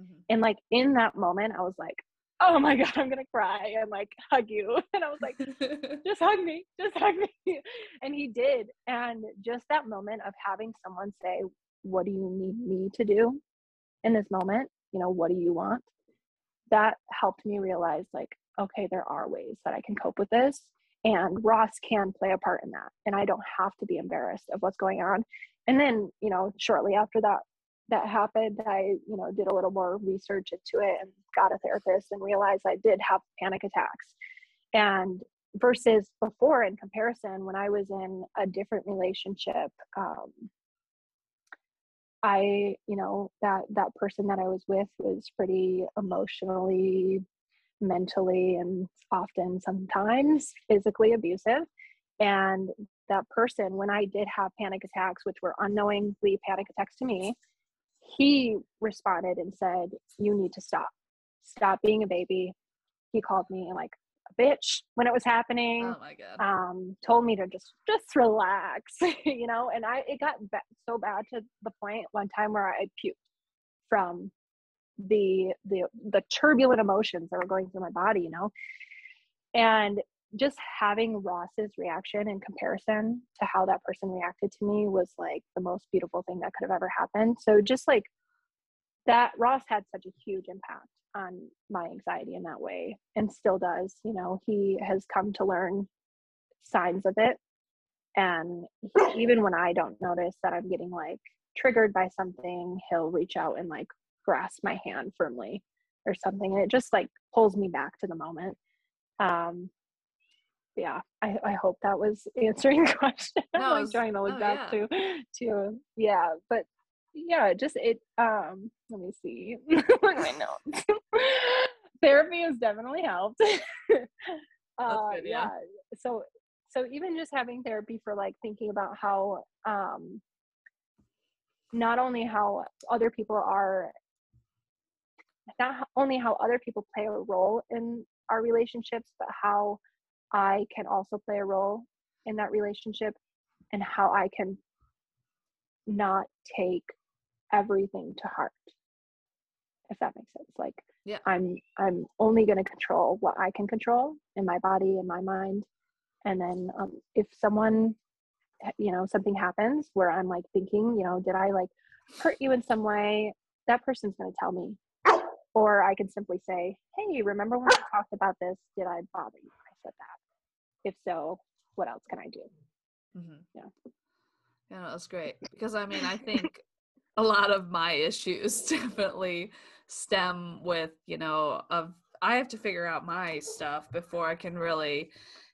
Mhm. And like in that moment, I was like, Oh my God, I'm going to cry and like hug you. And I was like, just hug me, just hug me. And he did. And just that moment of having someone say, What do you need me to do in this moment? You know, what do you want? That helped me realize, like, okay, there are ways that I can cope with this. And Ross can play a part in that. And I don't have to be embarrassed of what's going on. And then, you know, shortly after that, that happened, I, you know, did a little more research into it and got a therapist and realized I did have panic attacks. And versus before in comparison when i was in a different relationship um, i you know that that person that i was with was pretty emotionally mentally and often sometimes physically abusive. And that person when i did have panic attacks which were unknowingly panic attacks to me he responded and said you need to stop. Stop being a baby. He called me like a bitch when it was happening Oh my god. um told me to just just relax you know? And i it got so bad to the point one time where i puked from the the the turbulent emotions that were going through my body you know? And just having ross's reaction in comparison to how that person reacted to me was like the most beautiful thing that could have ever happened. So just like that ross had such a huge impact on my anxiety in that way and still does you know? He has come to learn signs of it. And even when i don't notice that i'm getting like triggered by something he'll reach out and like grasp my hand firmly or something and it just like pulls me back to the moment um yeah i, I hope that was answering your question No, i'm like trying to look oh, back yeah. to to yeah but yeah just it um let me see my notes therapy has definitely helped uh good, yeah. yeah so so even just having therapy for like thinking about how um not only how other people are not only how other people play a role in our relationships but how i can also play a role in that relationship and how i can not take everything to heart if that makes sense like Yeah. i'm i'm only going to control what i can control in my body and my mind and then um, if someone you know something happens where i'm like thinking you know did i like hurt you in some way that person's going to tell me or i can simply say hey remember when we talked about this did i bother you i said that if so what else can i do hmm Yeah. Yeah, no, that's great. Because I mean, I think a lot of my issues definitely stem with, you know, of I have to figure out my stuff before I can really,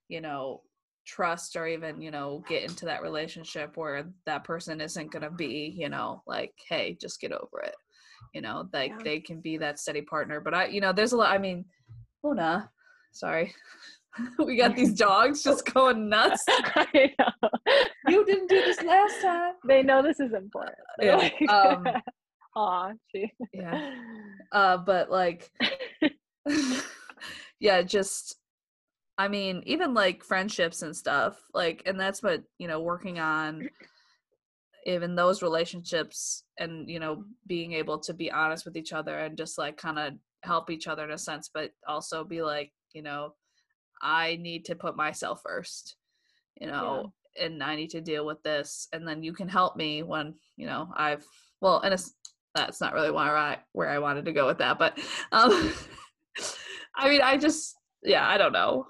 you know, trust or even, you know, get into that relationship where that person isn't going to be, you know, like, hey, just get over it. You know, like Yeah. they can be that steady partner. But I, you know, there's a lot, I mean, Luna, sorry. we got these dogs just going nuts. You didn't do this last time. they know this is important Yeah, um, aw she Yeah. uh but like yeah just i mean even like friendships and stuff like and that's what you know working on even those relationships and you know being able to be honest with each other and just like kind of help each other in a sense but also be like you know i need to put myself first you know and i need to deal with this and then you can help me when you know i've well and it's that's not really where i where i wanted to go with that but um i mean i just yeah i don't know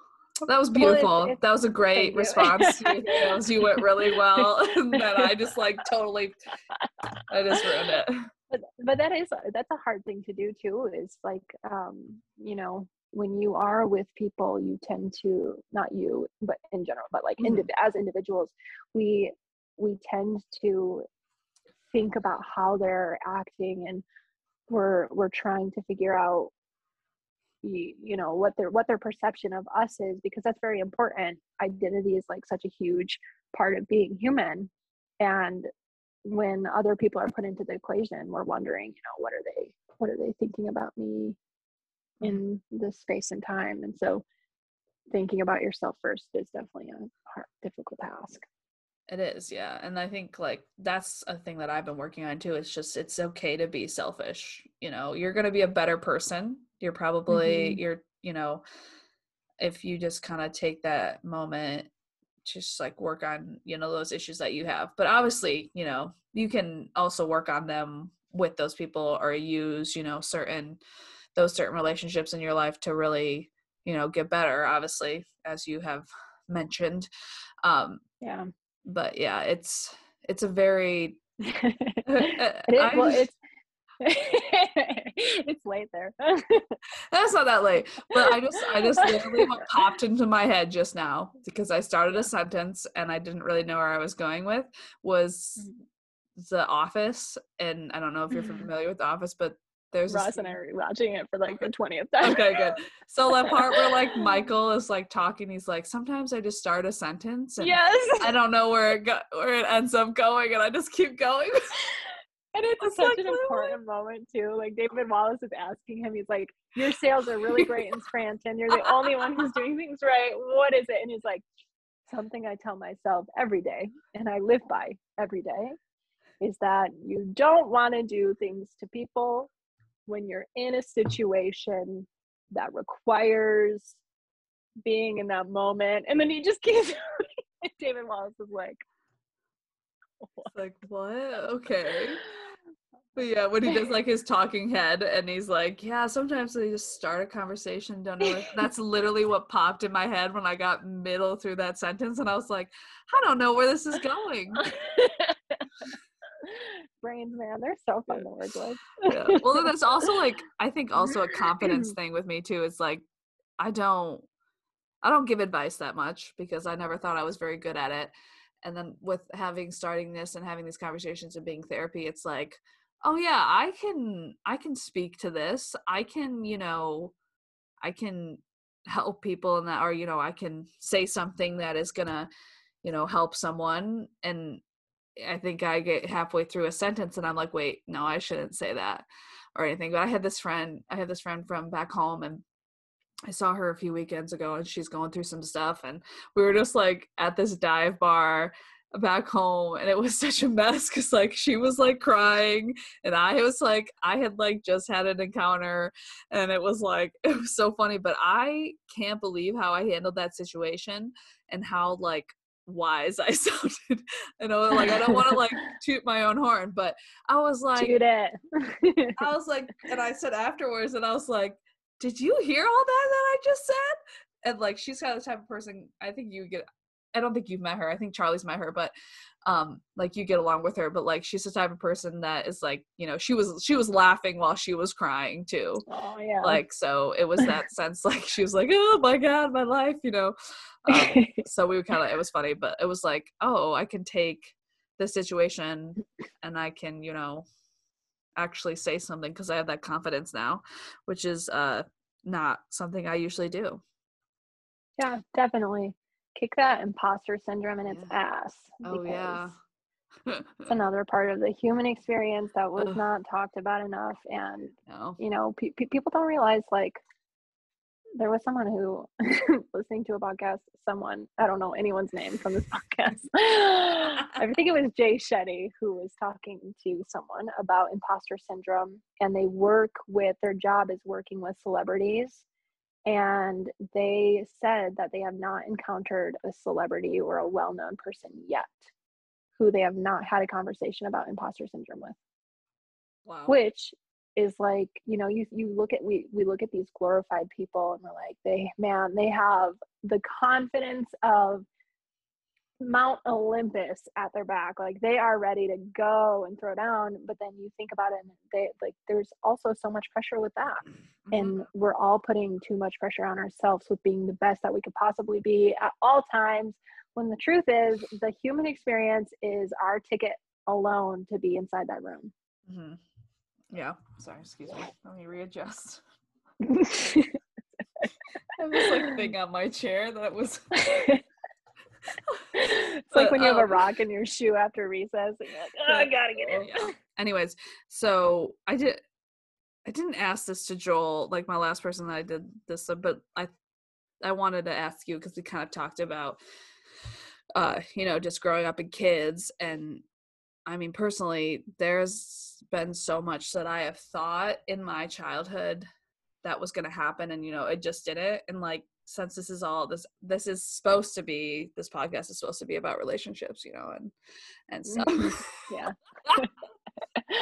that was Well, it's- beautiful. it's- that was a great response. You, you went really well and then i just like totally i just ruined it. But but that is that's a hard thing to do too is like um you know when you are with people you tend to not you but in general but like Mhm. indiv- as individuals we we tend to think about how they're acting and we're we're trying to figure out you, know what their what their perception of us is because that's very important identity is like such a huge part of being human and when other people are put into the equation we're wondering you know what are they what are they thinking about me in this space and time and so thinking about yourself first is definitely a hard difficult task It is, yeah. And I think like that's a thing that I've been working on too. It's just it's okay to be selfish. You know, you're gonna be a better person. You're probably Mhm. you're, you know, if you just kind of take that moment to just like work on, you know, those issues that you have. But obviously, you know, you can also work on them with those people or use, you know, certain those certain relationships in your life to really, you know, get better, obviously, as you have mentioned. Um, yeah but yeah it's it's a very it is, well it's it's late there. That's not that late. But I just I just literally what popped into my head just now because I started a sentence and I didn't really know where I was going with was Mm-hmm. the office and I don't know if you're familiar with the office, but there's a Ross and I are watching it for like the twentieth time. Okay, good. So that part where like Michael is like talking, he's like, sometimes I just start a sentence and yes. I don't know where it go- where it ends up going, and I just keep going. And it's It's such like, an important moment too. Like David Wallace is asking him, he's like, Your sales are really great in Scranton. You're the only one who's doing things right. What is it? And he's like, Something I tell myself every day and I live by every day is that you don't want to do things to people when you're in a situation that requires being in that moment. And then he just keeps David Wallace is like, It's like what? Okay. But yeah, when he does like his talking head and he's like, Yeah, sometimes they just start a conversation, don't know. where-" That's literally what popped in my head when I got middle through that sentence and I was like, I don't know where this is going. brains man they're so fun to work with yeah. Well that's also like I think also a confidence thing with me too. It's like I don't I don't give advice that much because I never thought I was very good at it. And then with having starting this and having these conversations and being therapy, it's like, oh yeah, I can I can speak to this. I can, you know, I can help people and that or you know, I can say something that is gonna, you know, help someone and I think I get halfway through a sentence and I'm like, wait, no, I shouldn't say that or anything. But I had this friend, I had this friend from back home and I saw her a few weekends ago and she's going through some stuff and we were just like at this dive bar back home and it was such a mess because like she was like crying and I was like I had like just had an encounter and it was like it was so funny but I can't believe how I handled that situation and how like wise I sounded. I know like I don't want to like toot my own horn, but I was like Shoot it. I was like, and I said afterwards, and I was like, "Did you hear all that that I just said?" And like, she's kind of the type of person. I think you get. I don't think you've met her. I think Charlie's met her, but um, like you get along with her. But like, she's the type of person that is like, you know, she was she was laughing while she was crying too. oh yeah. Like, so it was that sense. Like, she was like, "Oh my god, my life," you know. Um, so we kind of it was funny, but it was like, oh, I can take the situation and I can, you know, actually say something because I have that confidence now, which is uh not something I usually do. yeah, definitely. Kick that imposter syndrome in its ass. Oh yeah. It's another part of the human experience that was Ugh. not talked about enough. And, no. you know, pe- pe- people don't realize like there was someone who listening to a podcast, someone, I don't know anyone's name from this podcast. I think it was Jay Shetty who was talking to someone about imposter syndrome and they work with their job is working with celebrities and they said that they have not encountered a celebrity or a well-known person yet who they have not had a conversation about imposter syndrome with Wow. which is like you know you you look at we we look at these glorified people and we're like they man they have the confidence of Mount Olympus at their back like they are ready to go and throw down but then you think about it and they like there's also so much pressure with that Mhm. and we're all putting too much pressure on ourselves with being the best that we could possibly be at all times when the truth is the human experience is our ticket alone to be inside that room Mhm. Yeah. Sorry, excuse me. Let me readjust. I have this like thing on my chair that was It's like when you have a um, rock in your shoe after recess and you're like, oh, I gotta get in. Yeah. Anyways, so I did. I didn't ask this to Joel, like my last person that I did this, but I, I wanted to ask you because we kind of talked about, uh, you know, just growing up in kids, and I mean, personally, there's been so much that I have thought in my childhood that was going to happen, and you know, it just didn't. And like, since this is all this, this is supposed to be this podcast is supposed to be about relationships, you know, and and stuff. Mm-hmm. Yeah.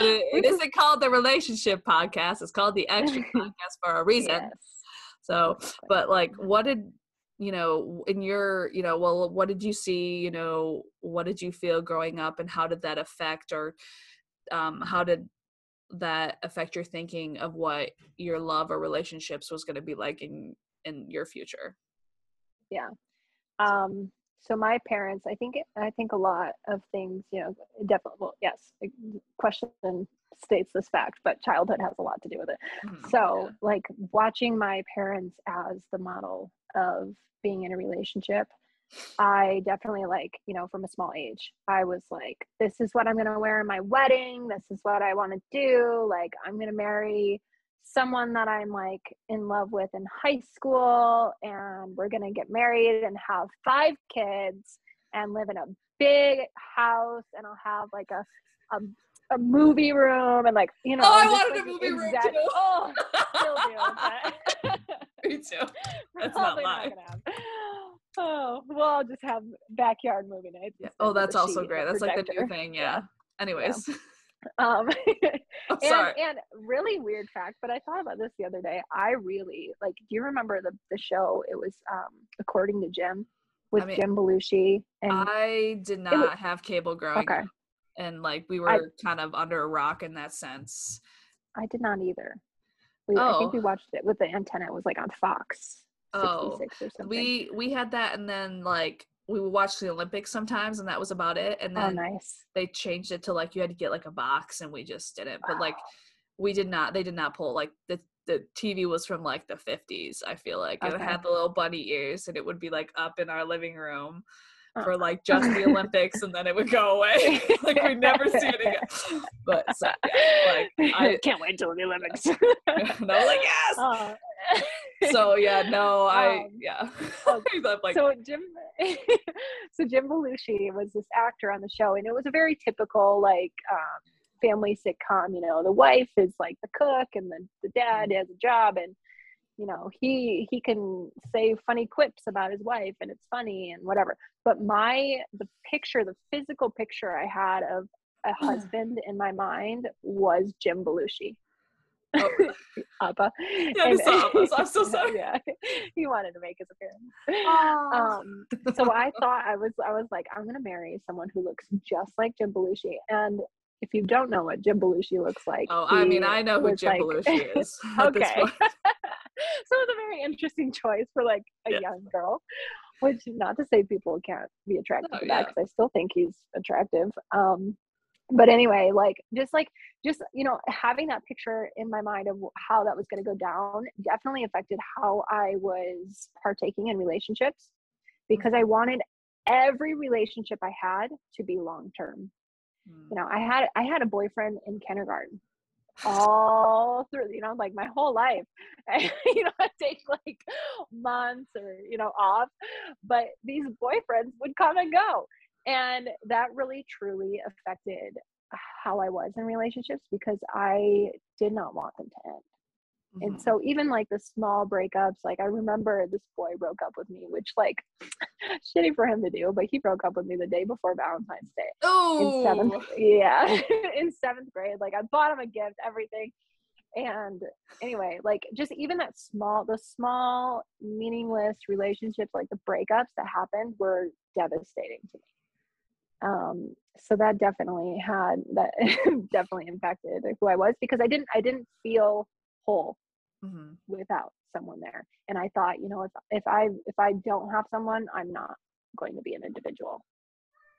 It, it isn't called the relationship podcast. It's called the extra podcast for a reason. Yes. So, but like, what did you know in your you know well what did you see? You know what did you feel growing up and how did that affect or um how did that affect your thinking of what your love or relationships was going to be like in in your future? Yeah. Um so my parents i think i think a lot of things you know definitely well yes question states this fact but childhood has a lot to do with it mm-hmm. so yeah. like watching my parents as the model of being in a relationship I definitely like, you know, from a small age, I was like, this is what I'm going to wear in my wedding. This is what I want to do. Like, I'm going to marry someone that I'm like in love with in high school, and we're going to get married and have five kids and live in a big house, and I'll have like a, a a movie room and like you know. Oh, I wanted like, a movie room too. Oh, still do. Me too. That's not mine. Not Oh, well, I'll just have backyard movie nights. Yeah. Oh, that's also great. That's projector. like the new thing. Yeah. yeah. Anyways. Yeah. Um, oh, and, and really weird fact, but I thought about this the other day. I really like. Do you remember the the show? It was um, according to Jim with I mean, Jim Belushi. And I did not was, have cable growing okay. up, and like we were I, kind of under a rock in that sense. I did not either. We, oh. I think we oh. watched it with the antenna. It was like on Fox oh, We we had that, and then like we would watch the Olympics sometimes, and that was about it. And oh, then oh, nice. they changed it to like you had to get like a box, and we just didn't. But like we did not. They did not pull like the the TV was from like the 50s. I feel like okay. it had the little bunny ears, and it would be like up in our living room for like just the Olympics and then it would go away. like we never see it again. But so, yeah, like I can't wait till the Olympics. and I was like, yes. Oh. so yeah, no, I um, yeah. like, so Jim, so Jim Belushi was this actor on the show, and it was a very typical like um, family sitcom. You know, the wife is like the cook, and the the dad mm-hmm. has a job, and you know he he can say funny quips about his wife and it's funny and whatever but my the picture the physical picture i had of a husband in my mind was jim belushi oh. Appa. Yeah, and, so I'm so sorry. Yeah, he wanted to make his appearance. Um, so I thought I was, I was like, I'm gonna marry someone who looks just like Jim Belushi. And if you don't know what Jim Belushi looks like, oh, I mean, I know who Jim like, Belushi is. okay, so it's a very interesting choice for like a yeah. young girl which not to say people can't be attracted oh, to that because yeah. i still think he's attractive um but anyway like just like just you know having that picture in my mind of how that was going to go down definitely affected how i was partaking in relationships because mm-hmm. i wanted every relationship i had to be long term mm. you know i had i had a boyfriend in kindergarten all through, you know, like my whole life. And, you know, I take like months or, you know, off. But these boyfriends would come and go. And that really truly affected how I was in relationships because I did not want them to end. And mm-hmm. so even like the small breakups, like I remember this boy broke up with me, which like shitty for him to do, but he broke up with me the day before Valentine's Day. Oh, in seventh, yeah, in seventh grade. Like I bought him a gift, everything. And anyway, like just even that small, the small, meaningless relationships, like the breakups that happened, were devastating to me. Um, so that definitely had that definitely impacted who I was because I didn't I didn't feel whole mm-hmm. without someone there. And I thought, you know, if if I if I don't have someone, I'm not going to be an individual.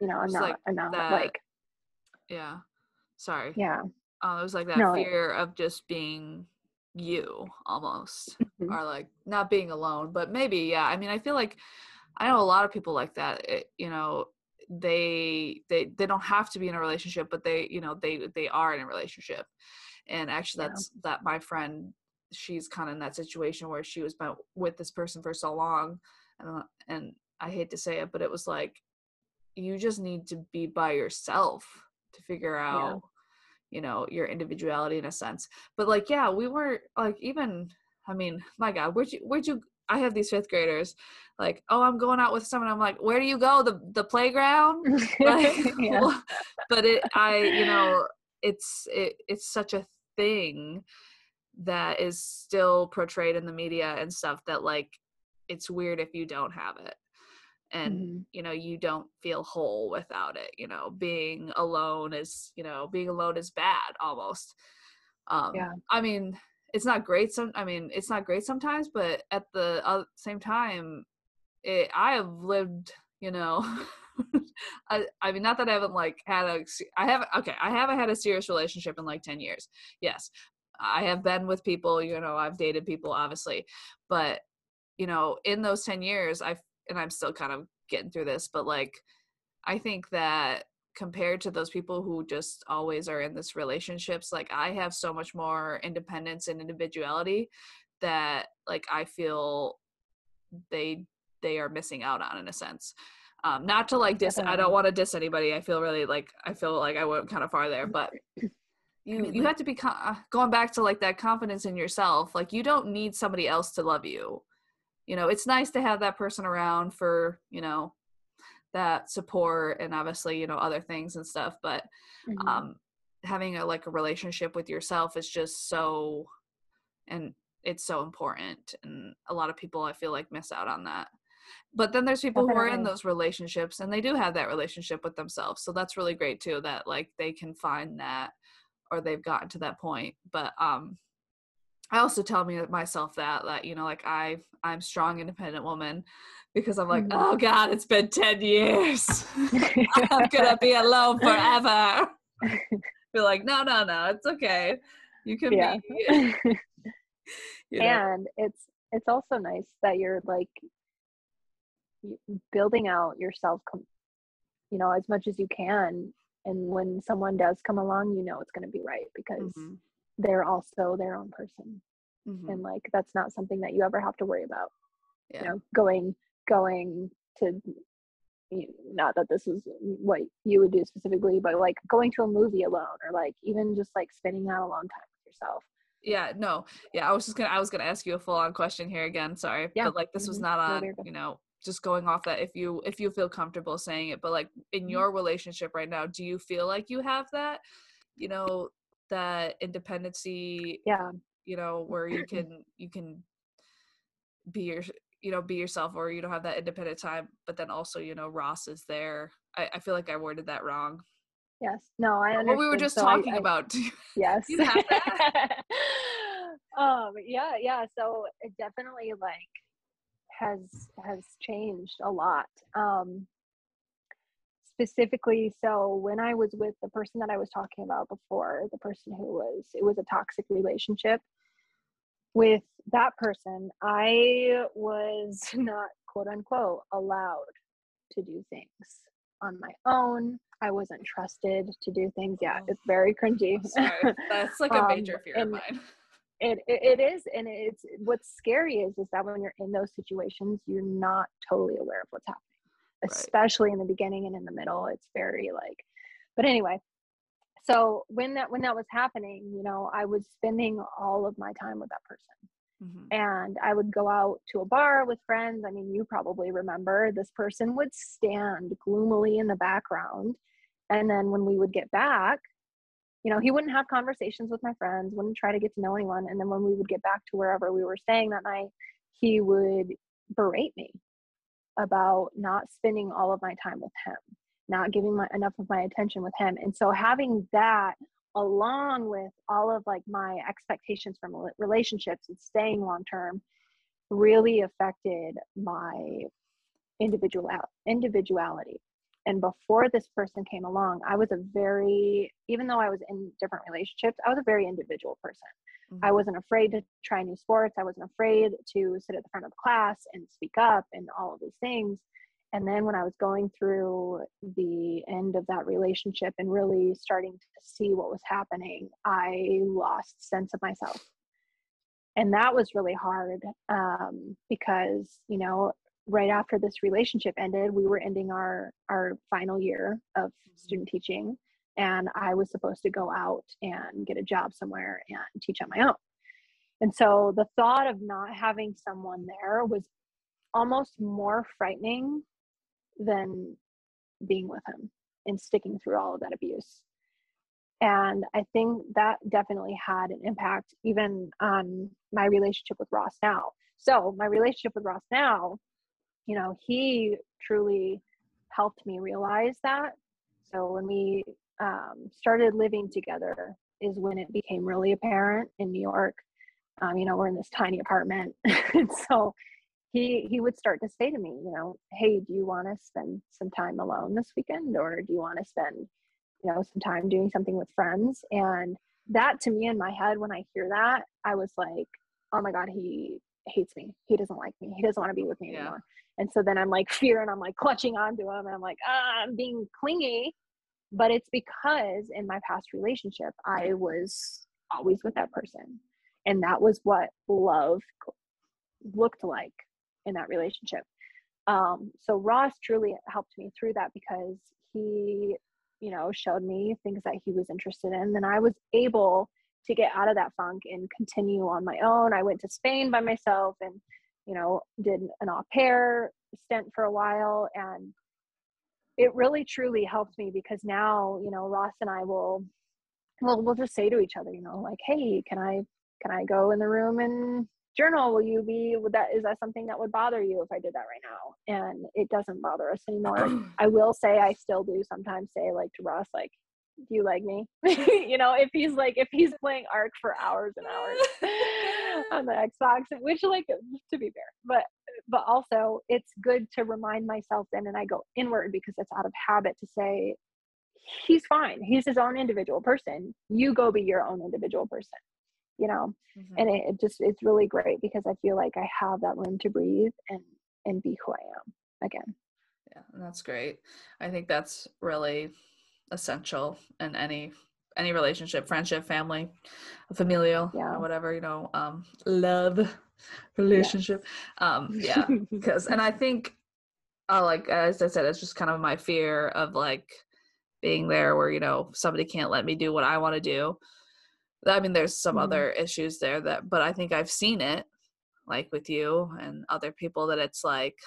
You know, I'm not like I'm not that, like Yeah. Sorry. Yeah. Um, it was like that no, fear it, of just being you almost mm-hmm. or like not being alone but maybe yeah i mean i feel like i know a lot of people like that it, you know they they they don't have to be in a relationship but they you know they they are in a relationship and actually that's yeah. that my friend she's kind of in that situation where she was with this person for so long and, uh, and i hate to say it but it was like you just need to be by yourself to figure out yeah. you know your individuality in a sense but like yeah we were like even i mean my god where'd you where'd you I have these fifth graders, like, oh, I'm going out with someone. I'm like, where do you go? The the playground. like, but it, I, you know, it's it, it's such a thing that is still portrayed in the media and stuff that like it's weird if you don't have it and mm-hmm. you know you don't feel whole without it you know being alone is you know being alone is bad almost Um, Yeah. I mean, it's not great. Some, I mean, it's not great sometimes, but at the uh, same time, it, I have lived, you know. I, I mean, not that I haven't like had a i haven't, okay, I haven't had a serious relationship in like 10 years. Yes. I have been with people, you know, I've dated people, obviously, but, you know, in those 10 years, I've, and I'm still kind of getting through this, but like, I think that compared to those people who just always are in this relationships, like, I have so much more independence and individuality that, like, I feel they, they are missing out on in a sense. Um, not to like diss, I don't want to diss anybody. I feel really like, I feel like I went kind of far there, but you mean, you like- have to be co- uh, going back to like that confidence in yourself like you don't need somebody else to love you. You know it's nice to have that person around for you know that support and obviously you know other things and stuff but Mhm. um having a like a relationship with yourself is just so and it's so important and a lot of people i feel like miss out on that. But then there's people who are in those relationships and they do have that relationship with themselves so that's really great too that like they can find that or they've gotten to that point but um i also tell me myself that that you know like i i'm strong independent woman because i'm like Mhm. oh god it's been 10 years. I'm gonna be alone forever. Be like no no no it's okay. You can Yeah. be. You know, and it's it's also nice that you're like building out yourself com- you know as much as you can and when someone does come along you know it's going to be right because mhm, they're also their own person. Mhm, and like that's not something that you ever have to worry about. Yeah. you know going going to you- not that this is what you would do specifically but like going to a movie alone or like even just like spending that long time with yourself. Yeah no. Yeah i was just gonna i was gonna ask you a full-on question here again sorry Yeah, but like this was mhm, not no, on you know just going off that if you if you feel comfortable saying it but like in Mhm. your relationship right now do you feel like you have that you know that independency yeah. you know where you can you can be your you know be yourself or you don't have that independent time but then also you know ross is there? I, I feel like i worded that wrong. Yes. No i understand what we were just So talking I- about yes. You have that? um yeah yeah. So definitely like has has changed a lot um specifically so when i was with the person that i was talking about before the person who was it was a toxic relationship with that person i was not quote unquote allowed to do things on my own. I wasn't trusted to do things. Yeah Oh. it's very cringy. Sorry. That's like a Um, major fear of mine it, it it is and it's what's scary is is that when you're in those situations you're not totally aware of what's happening Right. especially in the beginning and in the middle it's very like but anyway so when that when that was happening you know i was spending all of my time with that person Mhm. and I would go out to a bar with friends. I mean, you probably remember this person would stand gloomily in the background. And then when we would get back, you know, he wouldn't have conversations with my friends, wouldn't try to get to know anyone. And then when we would get back to wherever we were staying that night, he would berate me about not spending all of my time with him, not giving my enough of my attention with him. And so having that along with all of like my expectations from relationships and staying long term really affected my individual individuality and before this person came along i was a very even though i was in different relationships i was a very individual person. I Mhm. wasn't afraid to try new sports. I wasn't afraid to sit at the front of the class and speak up and all of these things. And then when i was going through the end of that relationship and really starting to see what was happening i lost sense of myself. And that was really hard um, because you know right after this relationship ended we were ending our our final year of mm-hmm. student teaching and i was supposed to go out and get a job somewhere and teach on my own. And so the thought of not having someone there was almost more frightening than being with him and sticking through all of that abuse. And i think that definitely had an impact even on my relationship with ross now. So my relationship with ross now you know he truly helped me realize that so when we um, started living together is when it became really apparent in New York. Um, you know, we're in this tiny apartment. and so he he would start to say to me, you know, hey, do you want to spend some time alone this weekend or do you want to spend, you know, some time doing something with friends? And that to me in my head when I hear that, I was like, oh my God, he hates me. He doesn't like me. He doesn't want to be with me yeah. anymore. And so then I'm like fear and I'm like clutching onto him and I'm like, ah, I'm being clingy. But it's because in my past relationship, I was always with that person. And that was what love looked like in that relationship. Um, so Ross truly helped me through that because he, you know, showed me things that he was interested in. And I was able to get out of that funk and continue on my own. I went to Spain by myself and, you know, did an au pair stint for a while. And it really truly helped me because now, you know, Ross and I will, well, we'll just say to each other, you know, like, hey, can I, can I go in the room and journal will you be would that is that something that would bother you if i did that right now and it doesn't bother us anymore i will say i still do sometimes say like to ross like do you like me? You know if he's like if he's playing ark for hours and hours on the xbox which like to be fair but but also it's good to remind myself then and i go inward because it's out of habit to say he's fine. He's his own individual person. You go be your own individual person you know? Mm-hmm. and it, it, just it's really great because i feel like i have that room to breathe and and be who i am again. Yeah that's great. I think that's really essential in any any relationship friendship family familial yeah. whatever you know um love relationship um yeah because and i think uh, like as i said it's just kind of my fear of like being there where you know somebody can't let me do what i want to do I mean, there's some mm-hmm. other issues there that, but I think I've seen it, like with you and other people, that it's like,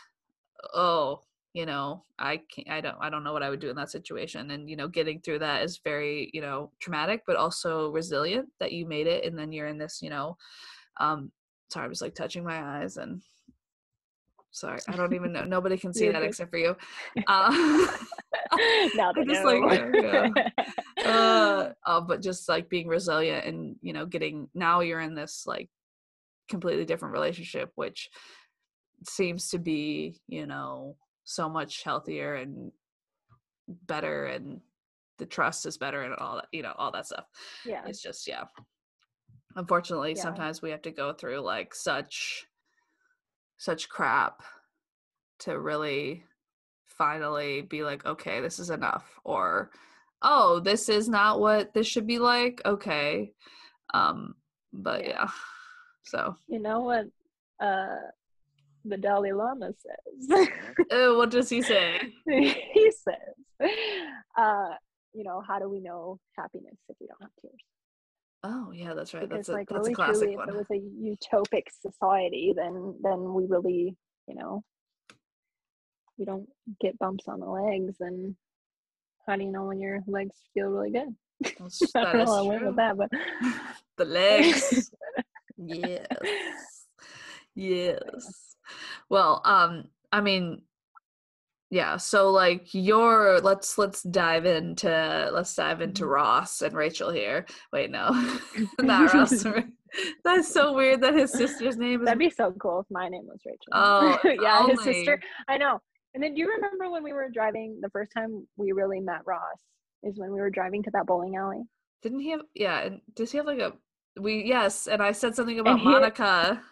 oh, you know, I can't, I don't, I don't know what I would do in that situation, and you know, getting through that is very, you know, traumatic, but also resilient that you made it, and then you're in this, you know, um, sorry, I was like touching my eyes and. Sorry, I don't even know. Nobody can see that except for you. Now they just know. like yeah. uh, uh, but just like being resilient and you know getting now you're in this like completely different relationship which seems to be you know so much healthier and better and the trust is better and all that you know all that stuff yeah it's just yeah unfortunately yeah. sometimes we have to go through like such such crap to really finally be like, okay, this is enough, or oh, this is not what this should be like. Okay, um, but yeah. yeah. So you know what uh, the Dalai Lama says. uh, what does he say? he says, uh, you know, how do we know happiness if we don't have tears? Oh yeah, that's right. Because that's a, like that's really a classic truly, one. if it was a utopic society, then then we really, you know, you don't get bumps on the legs and how do you know when your legs feel really good That's, I don't know went with that but the legs yes yes well um i mean yeah so like your let's let's dive into let's dive into mm-hmm. ross and rachel here wait no not ross that's so weird that his sister's name is that'd be so cool if my name was rachel oh yeah only. his sister i know and then do you remember when we were driving the first time we really met Ross is when we were driving to that bowling alley? Didn't he have yeah, and does he have like a we yes, and I said something about he, Monica.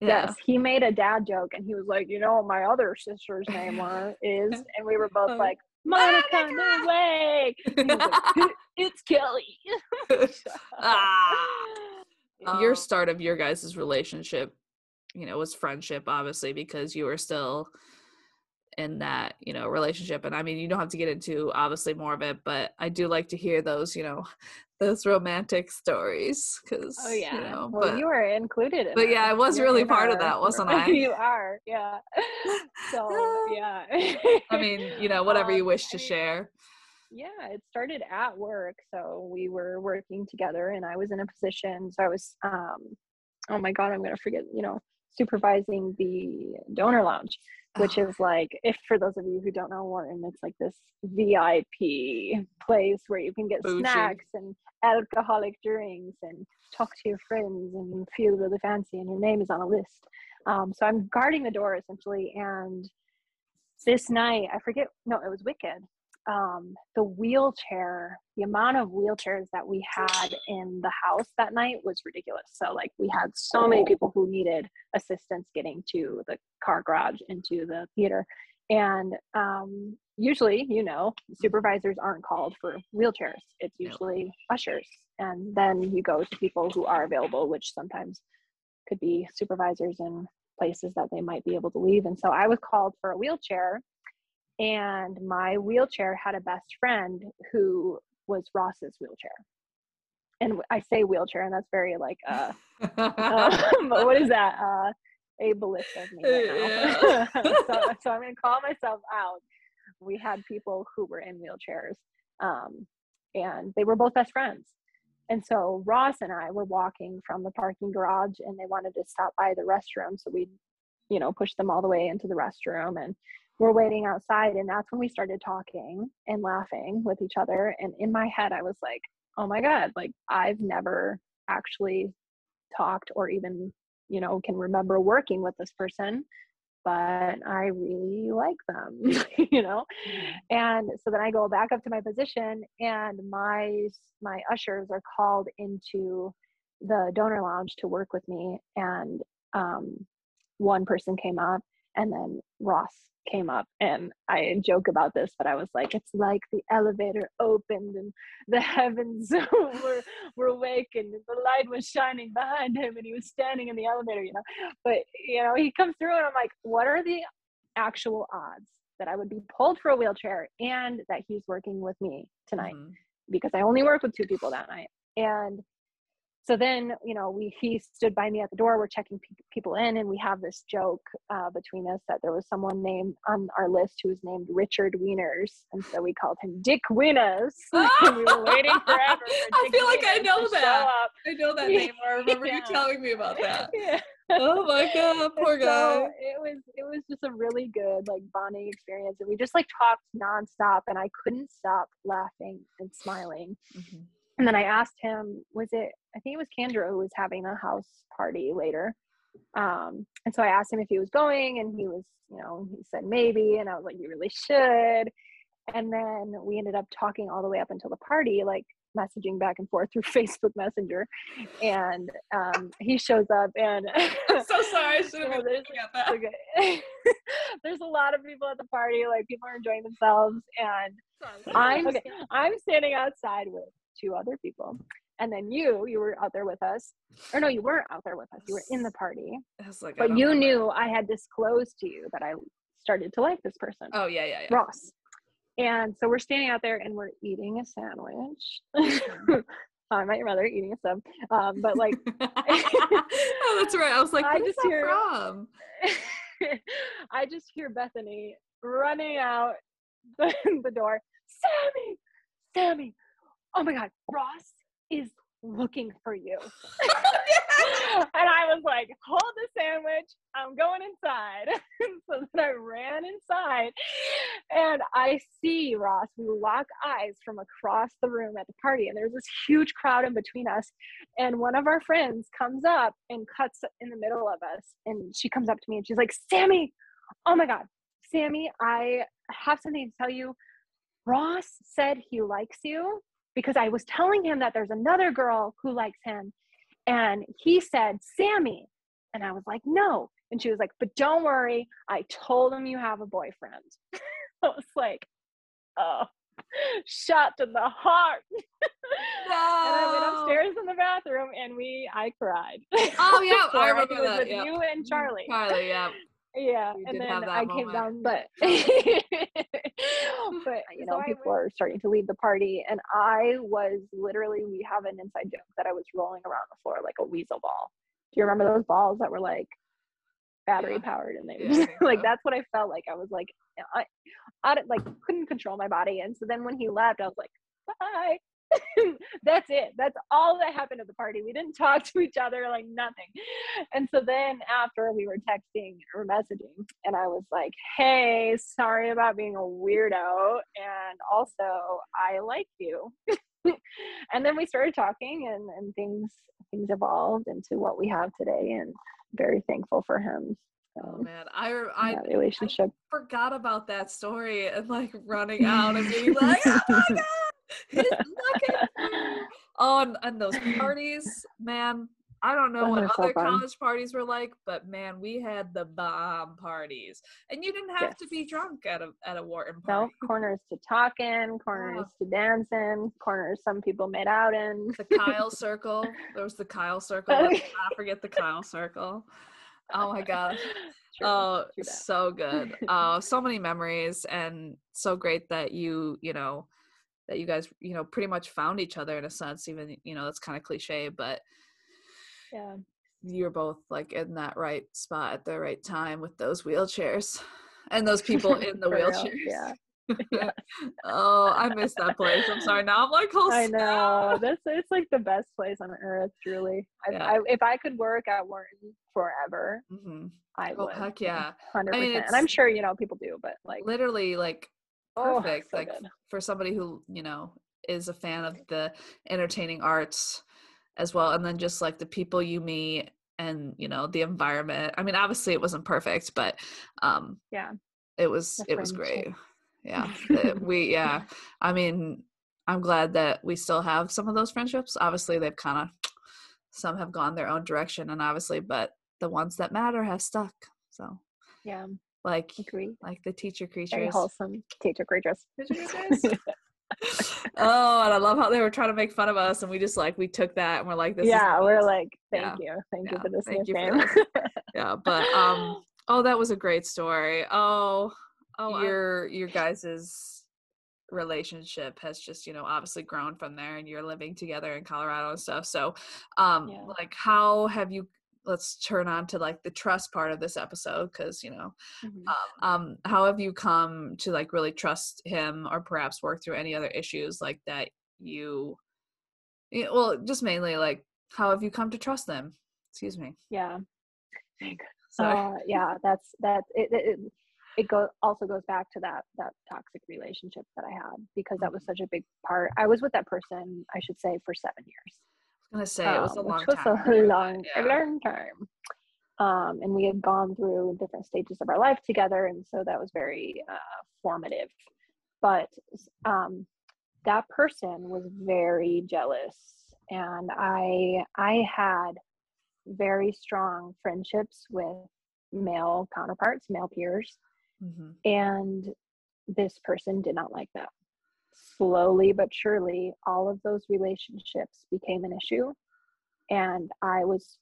Yeah. Yes, he made a dad joke and he was like, you know my other sister's name is and we were both oh. like, Monica, Monica! no way. Like, it's Kelly. ah. Your start of your guys' relationship, you know, was friendship, obviously, because you were still in that you know relationship and i mean you don't have to get into obviously more of it but i do like to hear those you know those romantic stories because oh yeah you know, well but, you were included in but yeah i was You're really part of that wasn't i? you are yeah. So yeah. I mean you know whatever um, you wish to I mean, share. yeah it started at work so we were working together and i was in a position so i was um oh my god i'm gonna forget you know supervising the donor lounge, which Oh. is like, if for those of you who don't know Wharton, it's like this VIP place where you can get Bougie. snacks and alcoholic drinks and talk to your friends and feel really fancy, and your name is on a list. Um, so I'm guarding the door essentially, and this night I forget. No, it was Wicked. Um, the wheelchair, the amount of wheelchairs that we had in the house that night was ridiculous. So like we had so many people who needed assistance getting to the car garage into the theater, and um, usually, you know, supervisors aren't called for wheelchairs. It's usually ushers, and then you go to people who are available, which sometimes could be supervisors in places that they might be able to leave. And so I was called for a wheelchair, and my wheelchair had a best friend who was Ross's wheelchair. And I say wheelchair, and that's very like, uh, um, what is that? Uh, ableist of me right now. so, so I'm going to call myself out. We had people who were in wheelchairs, um, and they were both best friends. And so Ross and I were walking from the parking garage, and they wanted to stop by the restroom. So we, you know, pushed them all the way into the restroom, and we're waiting outside. And that's when we started talking and laughing with each other. And in my head, I was like, "Oh my god! Like I've never actually talked or even, you know, can remember working with this person." But I really like them, you know and so then i go back up to my position and my my ushers are called into the donor lounge to work with me and um, one person came up and then ross came up and i joke about this but i was like it's like the elevator opened and the heavens were were awakened and the light was shining behind him and he was standing in the elevator you know but you know he comes through and i'm like what are the actual odds that I would be pulled for a wheelchair and that he's working with me tonight Mhm. because I only worked with two people that night. And so then, you know, we he stood by me at the door. We're checking pe- people in, and we have this joke uh, between us that there was someone named on our list who was named Richard Wieners, and so we called him Dick Wieners. we were waiting forever. For I feel like I know that. I know that name. I remember you telling me about that. Yeah. Oh my god, poor And guy. so it was it was just a really good like bonding experience, and we just like talked nonstop, and I couldn't stop laughing and smiling. Mhm. And then I asked him, was it? I think it was Kendra who was having a house party later. Um, and so I asked him if he was going, and he was, you know, he said maybe, and I was like, you really should. And then we ended up talking all the way up until the party, like messaging back and forth through Facebook Messenger. And um, he shows up, and I'm so sorry. I should you know, have been there's looking at that. okay. there's a lot of people at the party, like people are enjoying themselves, and I'm okay. I'm standing outside with two other people, and then you, you were out there with us, or no, you weren't out there with us. You were in the party, like, but you remember. knew I had disclosed to you that I started to like this person, Oh yeah, yeah, yeah. Ross. And so we're standing out there and we're eating a sandwich. I met your mother eating a sub, um, but like oh, that's right. I was like, I just hear- from? I just hear Bethany running out the, the door. Sami, Sami, oh my God, Ross is looking for you. and I was like, hold the sandwich. I'm going inside. so then I ran inside and I see Ross. We lock eyes from across the room at the party, and there's this huge crowd in between us. And one of our friends comes up and cuts in the middle of us. And she comes up to me and she's like, Sami, oh my God, Sami, I have something to tell you. Ross said he likes you because I was telling him that there's another girl who likes him. And he said, Sami. And I was like, no. And she was like, but don't worry. I told him you have a boyfriend. I was like, oh, shot to the heart. And I went upstairs in the bathroom and we, I cried. Oh, yeah, So I remember that, with yeah. you and mm-hmm. Charlie. Charlie, yeah. Yeah, We and then I came down, but but you So know, people are starting to leave the party, and I was literally we have an inside joke that I was rolling around the floor like a weasel ball. Do you remember those balls that were like battery Yeah. powered and they Yeah, think like that's what I felt like. I was like I, I like couldn't control my body, and so then when he left, I was like bye. That's it. That's all that happened at the party. We didn't talk to each other, like nothing. And so then after we were texting or messaging, and I was like, hey, sorry about being a weirdo. And also, I like you. and then we started talking and, and things things evolved into what we have today and very thankful for him Oh man, I I, that relationship. I forgot about that story and like running out and being like, oh my god, Oh, and, those parties, man. I don't know what are so other college parties were like, but man, we had the bomb parties, and you didn't have to be drunk at a at a Wharton No party. corners to talk in, corners to dance in, corners some people made out in. The Kyle Circle. There was the Kyle Circle. I forget the Kyle Circle. Oh my gosh. True, Oh, true so good. Oh, so many memories and so great that you, you know, that you guys, you know, pretty much found each other in a sense, even, you know, that's kind of cliche, but yeah. you're both like in that right spot at the right time with those wheelchairs and those people in the For real, wheelchairs. Yeah. Oh, I miss that place. I'm sorry. Now I'm like, oh, I know. This it's like the best place on earth, truly. I, Yeah. I, if I could work at Wharton forever, Mhm. I Oh, would. heck yeah. Hundred I mean, percent. And I'm sure you know people do, but like Literally, like, oh, perfect. so like, good. for somebody who, you know, is a fan of the entertaining arts as well. And then just like the people you meet and, you know, the environment. I mean, obviously it wasn't perfect, but um Yeah. it was The it was great. Yeah. we yeah. I mean, I'm glad that we still have some of those friendships. Obviously they've kind of some have gone their own direction and obviously, but the ones that matter have stuck. So Yeah. Like like the teacher Very creatures. wholesome. Teacher creatures. Teacher creatures. oh, and I love how they were trying to make fun of us, and we just like we took that and we're like, this yeah, we're like, thank Yeah. you. Thank Yeah, you for this thank you for nickname. yeah, but um, oh, that was a great story. Oh, oh, your your guys's relationship has just you know obviously grown from there, and you're living together in Colorado and stuff. So, um, Yeah. like how have you? Let's turn on to like the trust part of this episode because you know Mhm. um, um how have you come to like really trust him or perhaps work through any other issues like that you well just mainly like how have you come to trust them excuse me yeah. Uh, yeah, that's that. It it, it, it go, also goes back to that that toxic relationship that I had because that was Mm-hmm. such a big part. I was with that person, I should say, for seven years. I was gonna say it was a um, long which was time a long, a yeah. long time. Um, and we had gone through different stages of our life together, and so that was very uh, formative. But um, that person was very jealous, and I I had very strong friendships with male counterparts, male peers, Mhm. and this person did not like that. Slowly but surely, all of those relationships became an issue. And I was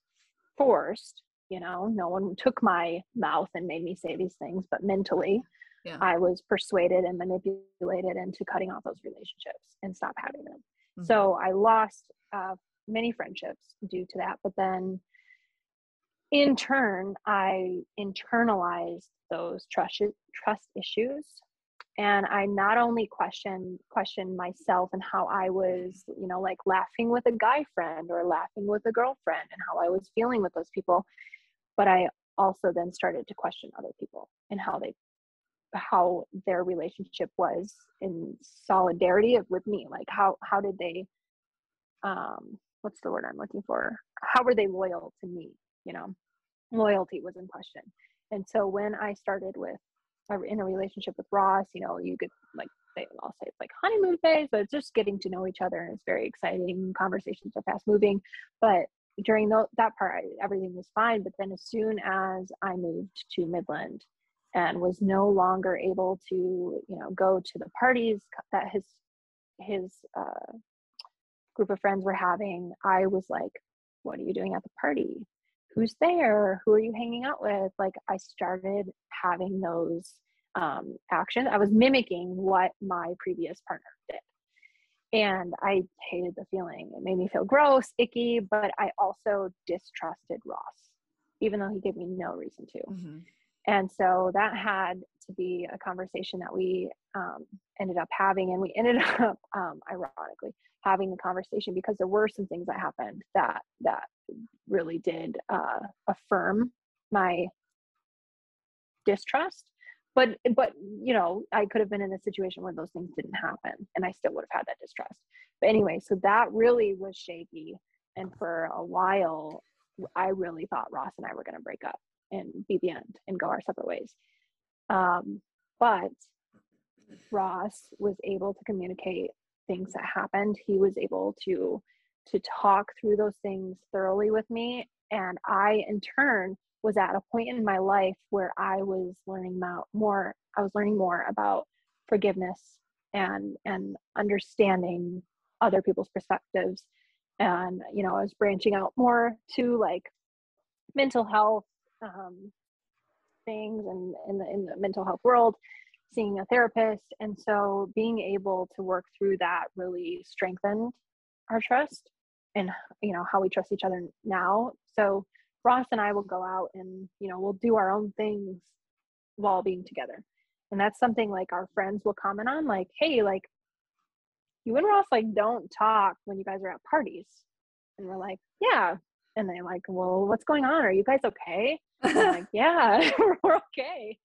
forced, you know, no one took my mouth and made me say these things, but mentally, Yeah. I was persuaded and manipulated into cutting off those relationships and stop having them. Mhm. So I lost uh, many friendships due to that. But then in turn, I internalized those trust trust issues, and I not only questioned questioned myself and how I was, you know, like laughing with a guy friend or laughing with a girlfriend and how I was feeling with those people, but I also then started to question other people and how they how their relationship was in solidarity of, with me. Like how how did they um what's the word i'm looking for? How were they loyal to me you know? Loyalty was in question. And so when i started with in a relationship with ross you know you could like they all say it's like honeymoon phase but it's just getting to know each other and it's very exciting conversations are fast moving. But during tho- that part everything was fine but then as soon as i moved to midland and was no longer able to you know go to the parties that his his uh, group of friends were having i was like what are you doing at the party who's there? Who are you hanging out with? Like i started having those um, actions. I was mimicking what my previous partner did. And i hated the feeling. It made me feel gross icky but i also distrusted ross even though he gave me no reason to. Mhm. and so that had to be a conversation that we um, ended up having, and we ended up, um, ironically, having the conversation because there were some things that happened that that really did uh, affirm my distrust. But but you know i could have been in a situation where those things didn't happen and i still would have had that distrust. But anyway so that really was shaky and for a while i really thought ross and i were going to break up and be the end and go our separate ways um, but ross was able to communicate things that happened. He was able to to talk through those things thoroughly with me. And i in turn was at a point in my life where I was learning about more I was learning more about forgiveness and and understanding other people's perspectives. And you know I was branching out more to like mental health um, things and in the in the mental health world seeing a therapist and so being able to work through that really strengthened our trust and you know how we trust each other now so Ross and I will go out and, you know, we'll do our own things while being together. And that's something like our friends will comment on, like, hey, like, you and Ross like don't talk when you guys are at parties. And we're like, yeah. And they're like, well, what's going on? Are you guys okay? Like, yeah, we're okay.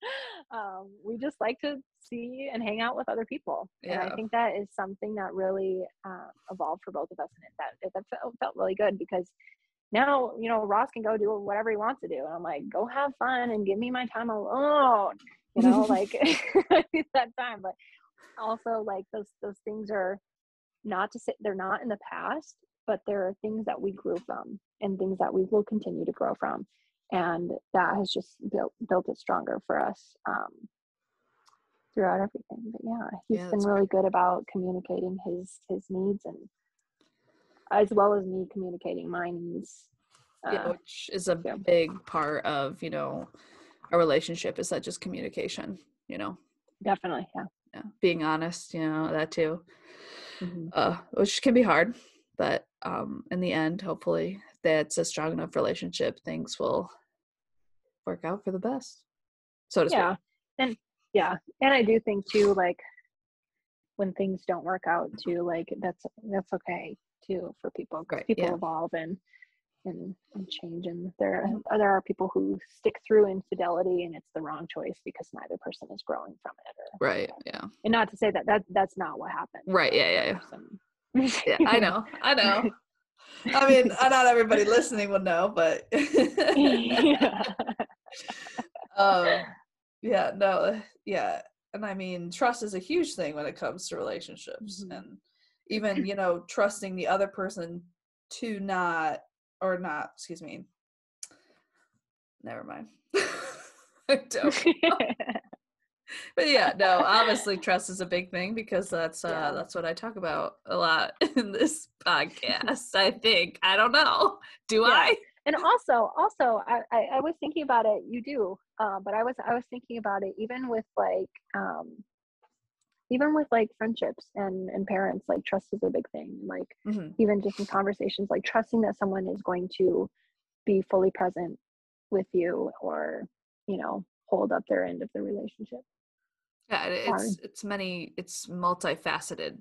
Um, we just like to see and hang out with other people. Yeah. And I think that is something that really uh, evolved for both of us. And that, that felt, felt really good because now you know ross can go do whatever he wants to do and i'm like go have fun and give me my time alone you know like that time but also like those those things are not to say they're not in the past but there are things that we grew from and things that we will continue to grow from and that has just built built it stronger for us um, throughout everything but yeah he's yeah, been really great. good about communicating his his needs and as well as me communicating my needs. Uh, yeah, which is a yeah. big part of you know a relationship is that just communication. You know. Definitely, yeah. Yeah, being honest, you know that too, mm-hmm. uh, which can be hard, but um, in the end, hopefully, that's a strong enough relationship, things will work out for the best. So to yeah. and yeah, and I do think too, like when things don't work out, too, like that's that's okay too for people because people yeah. evolve and and and change and there there are people who stick through infidelity and it's the wrong choice because neither person is growing from it or, right yeah and not to say that that that's not what happened right yeah yeah yeah, yeah i know i know i mean not everybody listening will know but yeah. Um yeah no yeah and i mean trust is a huge thing when it comes to relationships mm-hmm. and even you know trusting the other person to not or not excuse me never mind i don't but yeah no obviously trust is a big thing because that's uh yeah. that's what i talk about a lot in this podcast i think i don't know do yeah. i and also also I, I, I was thinking about it you do uh, but i was i was thinking about it even with like um even with like friendships and and parents like trust is a big thing like mm-hmm. even just in conversations like trusting that someone is going to be fully present with you or you know hold up their end of the relationship. Yeah it's it's many it's multifaceted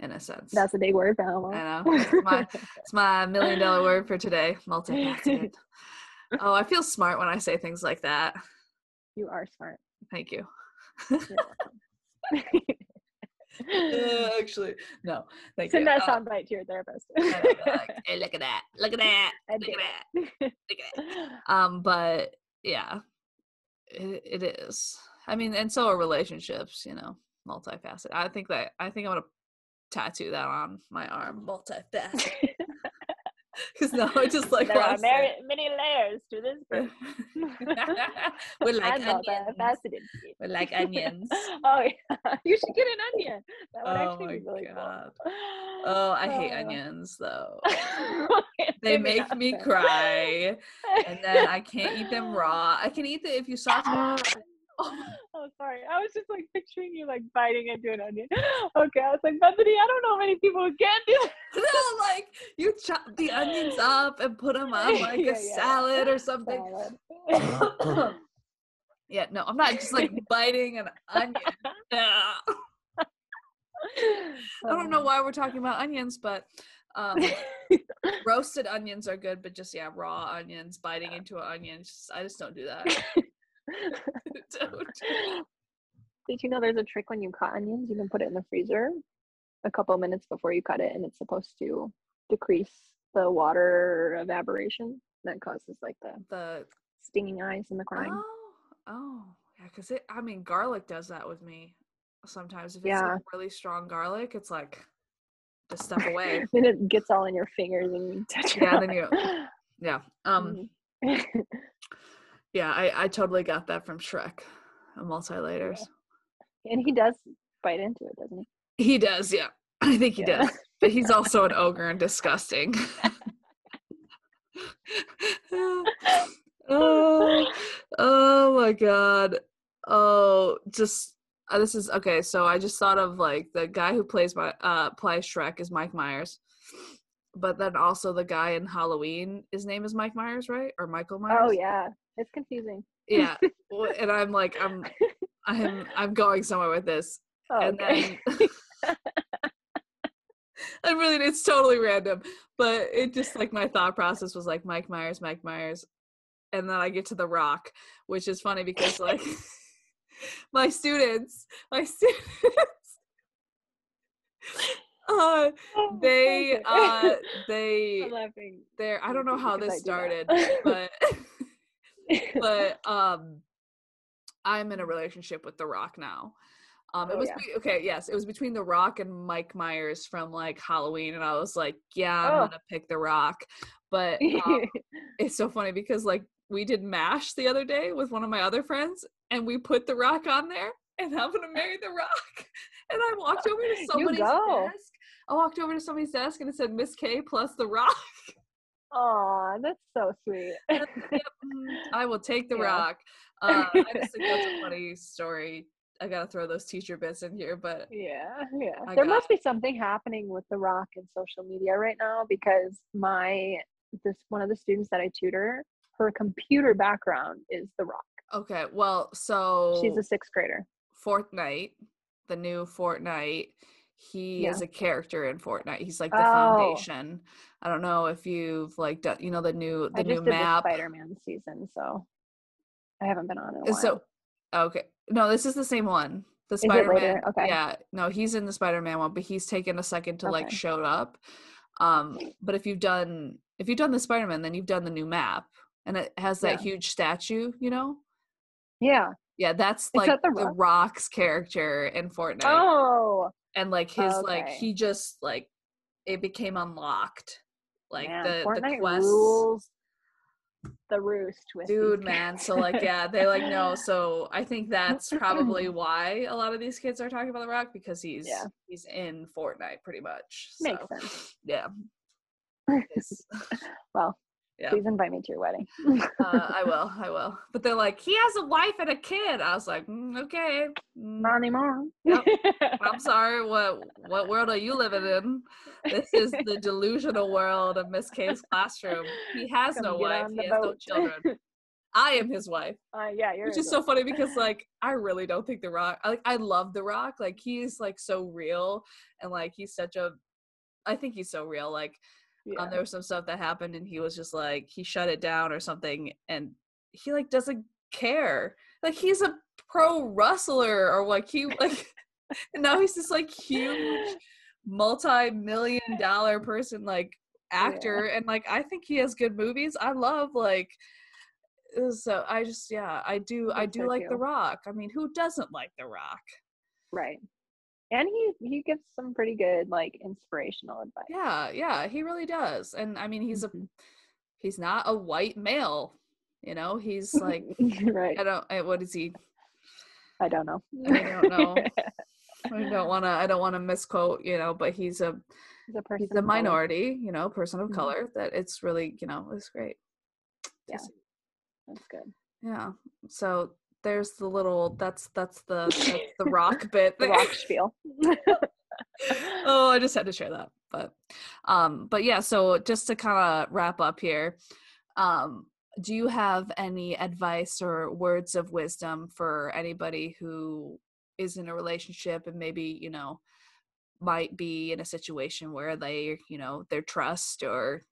in a sense that's a big word i know it's my, it's my million dollar word for today multifaceted oh i feel smart when i say things like that you are smart thank you uh, actually, no. Thank you. Send you. that uh, soundbite to your therapist. like, hey, look at that! Look at that! Look at that! Look at that! Um, but yeah, it, it is. I mean, and so are relationships. You know, multifaceted. I think that I think I'm gonna tattoo that on my arm. Multifaceted. Because now I just like there are many, many layers to this. We're like onions. We're like onions. oh yeah, you should get an onion. That would oh actually be really God. cool. Oh, I hate uh. onions though. they make me cry, and then I can't eat them raw. I can eat them if you sauteed them oh, sorry. I was just like picturing you like biting into an onion. Okay, I was like, Bethany, I don't know many people who can do that. no, like you chop the onions up and put them on like yeah, a yeah. salad or something. Salad. Yeah, no, I'm not just like biting an onion. I don't know why we're talking about onions, but um, roasted onions are good, but just yeah, raw onions, biting into an onion. Just, I just don't do that. Don't. Did you know there's a trick when you cut onions? You can put it in the freezer a couple minutes before you cut it, and it's supposed to decrease the water evaporation that causes like the The stinging eyes and the crying. oh oh yeah, because it. I mean, garlic does that with me sometimes. If it's Yeah. like really strong garlic, it's like just step away. then it gets all in your fingers and you touch Yeah, then you- Yeah. Um. Yeah, I I totally got that from Shrek. A multi layers. and he does bite into it, doesn't he? He does, yeah. I think he Yeah. does. But he's also an ogre and disgusting. oh, oh my god. Oh, just uh, this is okay. So I just thought of like the guy who plays my uh plays Shrek is Mike Myers, but then also the guy in Halloween. His name is Mike Myers, right? Or Michael Myers? Oh yeah, it's confusing. yeah. Well, And I'm like, I'm, I'm, I'm going somewhere with this Oh, and okay. then I really it's totally random, but it just like my thought process was like Mike Myers, Mike Myers, and then I get to The Rock, which is funny because like my students, my students, uh, Oh, they, uh, they, I'm laughing. they're I don't know how this started, but but um i'm in a relationship with the rock now. Um it Oh, was yeah. be- okay yes it was between the rock and mike myers from like halloween and i was like yeah i'm Oh. gonna pick the rock. But um, it's so funny because like we did mash the other day with one of my other friends and we put the rock on there and i'm gonna marry the rock. And i walked over to somebody's desk i walked over to somebody's desk and it said miss k plus the rock Aw, that's so sweet. Yep, mm, I will take the Yeah. rock. Uh, I just think that's a funny story. I gotta throw those teacher bits in here, but yeah, yeah. I there must be something happening with The Rock and social media right now because my this one of the students that I tutor, her computer background is The Rock. okay. Well, so She's a sixth grader. Fortnite, the new Fortnite. He Yeah. is a character in Fortnite. He's like the Oh. foundation. I don't know if you've like done, you know, the new the I new map. Spider-Man season, so I haven't been on while. So okay, no, this is the same one. The Spider Man. Okay. Yeah, no, he's in the Spider Man one, but he's taken a second to like show up. Um, but if you've done if you've done the Spider Man, then you've done the new map, and it has that Yeah. huge statue. You know, yeah. yeah, that's like that The the Rock's character in Fortnite, Oh, and like his oh, like he just like it became unlocked. Like man, the the quest rules the roost with dude man so like yeah they like no so i think that's probably why a lot of these kids are talking about the rock because he's Yeah. he's in fortnite pretty much Makes sense. yeah well, Yeah. please invite me to your wedding. uh, i will i will but they're like he has a wife and a kid i was like mm, okay mm, Not anymore. Yep. i'm sorry what what world are you living in this is the delusional world of miss k's classroom he has Come no wife he has no children i am his wife uh, yeah, you're which is so funny because like I really don't think the Rock. Like I love the Rock. Like he's like so real and like he's such a. I think he's so real. Like Yeah. um, there was some stuff that happened and he was just like he shut it down or something and he like doesn't care. Like he's a pro wrestler or like he like and now he's this like huge multi-million dollar person like actor and like I think he has good movies. I love like uh, so I just yeah, I do I do for like The. Rock. I mean, who doesn't like The Rock? right. And he he gives some pretty good like inspirational advice. Yeah, yeah, he really does. And I mean, he's a Mhm. he's not a white male. You know, he's like right. I don't I, what is he? I don't know. I don't know. I don't want to I don't want to misquote, you know, but he's a He's a person. he's a minority, you know, person of Mhm. color that it's really, you know, it's great. Yeah. That's good. Yeah. So there's the little that's that's the that's the rock bit The rock spiel. oh, I just had to share that. But um but yeah, so just to kind of wrap up here. Um do you have any advice or words of wisdom for anybody who is in a relationship and maybe you know might be in a situation where they you know their trust or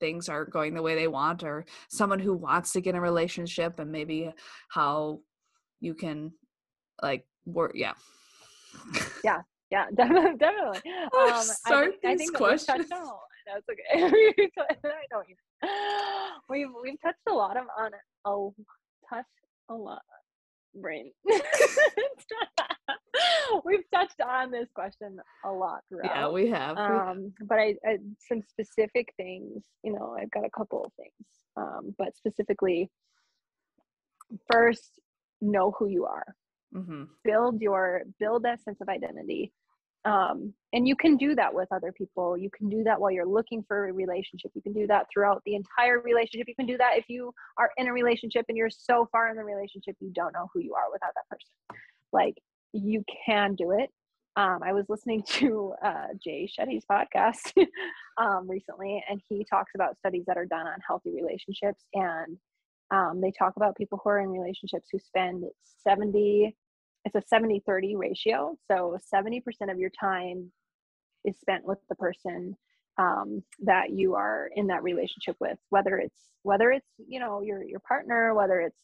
things aren't going the way they want or someone who wants to get in a relationship and maybe how you can like work yeah. Yeah yeah definitely definitely. Um, Start I think, I these think questions. touched on a- that's okay. I know we've we've touched a lot of on a touched a lot brain. We've touched on this question a lot throughout. yeah we have. Um but I, I some specific things you know i've got a couple of things. Um but specifically first know who you are. Mhm. build your build that sense of identity. Um and you can do that with other people. You can do that while you're looking for a relationship. You can do that throughout the entire relationship. You can do that if you are in a relationship and you're so far in the relationship you don't know who you are without that person. Like you can do it. Um, I was listening to uh, Jay Shetty's podcast um, recently, and he talks about studies that are done on healthy relationships. And um, they talk about people who are in relationships who spend 70, it's a 70 30 ratio. So 70% of your time is spent with the person um, that you are in that relationship with, whether it's, whether it's, you know, your, your partner, whether it's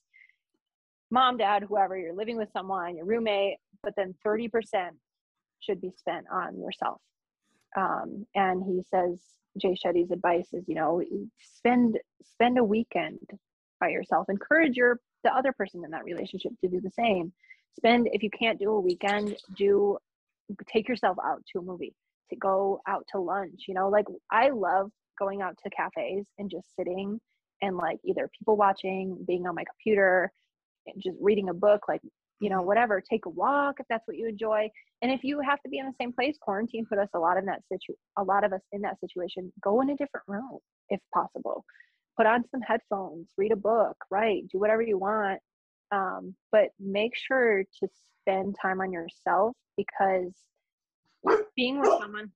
mom, dad, whoever, you're living with someone, your roommate, but then 30% should be spent on yourself. Um, and he says Jay Shetty's advice is, you know, spend spend a weekend by yourself. Encourage your the other person in that relationship to do the same. Spend if you can't do a weekend, do take yourself out to a movie, to go out to lunch. You know, like I love going out to cafes and just sitting and like either people watching, being on my computer, and just reading a book, like you know, mm-hmm. whatever. Take a walk if that's what you enjoy. And if you have to be in the same place, quarantine put us a lot in that situ a lot of us in that situation. Go in a different room if possible. Put on some headphones, read a book, write, do whatever you want. Um, but make sure to spend time on yourself because being with someone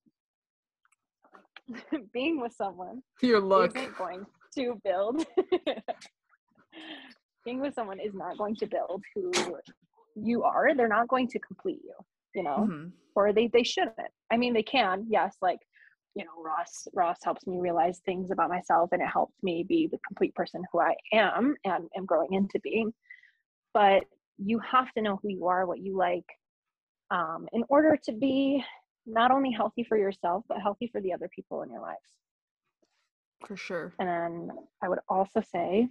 being with someone your look isn't going to build being with someone is not going to build who you are they're not going to complete you you know Mhm. or they they shouldn't i mean they can yes like you know ross ross helps me realize things about myself and it helps me be the complete person who i am and am growing into being. But you have to know who you are what you like um, in order to be not only healthy for yourself but healthy for the other people in your lives. For sure. And then I would also say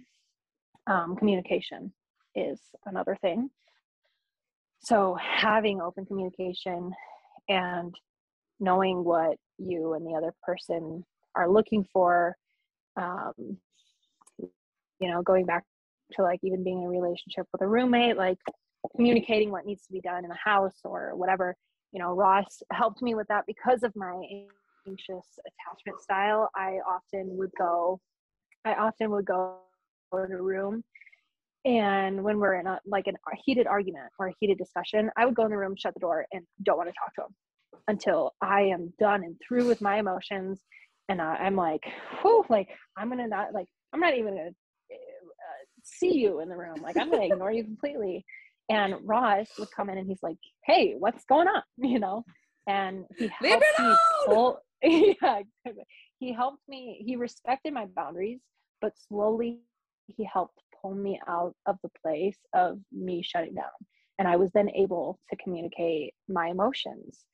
um, communication is another thing. So having open communication and knowing what you and the other person are looking for, um, you know, going back to like even being in a relationship with a roommate, like communicating what needs to be done in the house or whatever. You know, Ross helped me with that because of my anxious attachment style. I often would go, I often would go in a room and when we're in a like an, a heated argument or a heated discussion i would go in the room shut the door and don't want to talk to him until i am done and through with my emotions and i'm like whew, like i'm gonna not like i'm not even gonna uh, see you in the room. Like i'm gonna ignore you completely. And ross would come in and he's like hey what's going on? You know? And he Leave helped it me pull yeah exactly. he helped me he respected my boundaries but slowly he helped pull me out of the place of me shutting down. And i was then able to communicate my emotions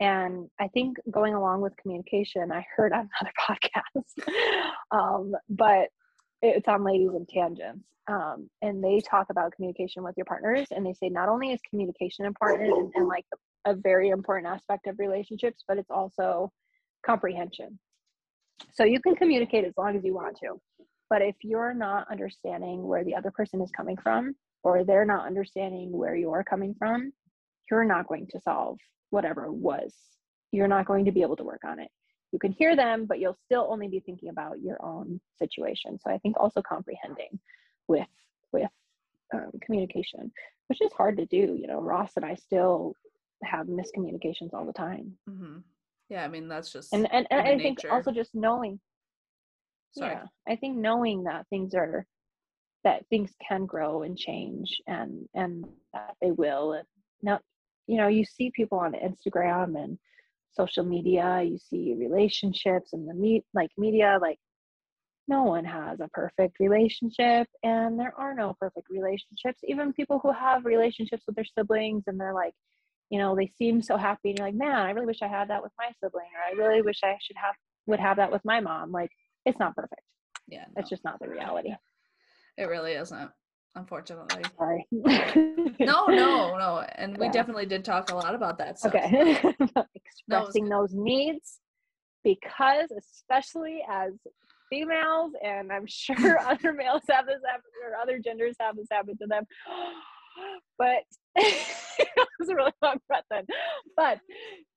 and i think going along with communication i heard on another podcast um, but it's on ladies and tangents um, and they talk about communication with your partners and they say not only is communication important and, and like a very important aspect of relationships but it's also comprehension. So you can communicate as long as you want to but if you're not understanding where the other person is coming from or they're not understanding where you're coming from you're not going to solve whatever was you're not going to be able to work on it. You can hear them but you'll still only be thinking about your own situation. So i think also comprehending with with um, communication which is hard to do. You know ross and i still have miscommunications all the time. Hmm yeah i mean that's just and and, and i think nature. also just knowing sorry. Yeah i think knowing that things are that things can grow and change and and that they will and now you know you see people on instagram and social media you see relationships and the meet like media like no one has a perfect relationship and there are no perfect relationships. Even people who have relationships with their siblings and they're like you know they seem so happy and you're like man i really wish i had that with my sibling or i really wish i should have would have that with my mom. Like it's not perfect. Yeah. it's just not the reality. It really isn't, unfortunately. sorry No, no, no. And we Yeah. definitely did talk a lot about that stuff. okay No, expressing those needs because especially as females and i'm sure other males have this happen or other genders have this happen to them but it was a really long breath then but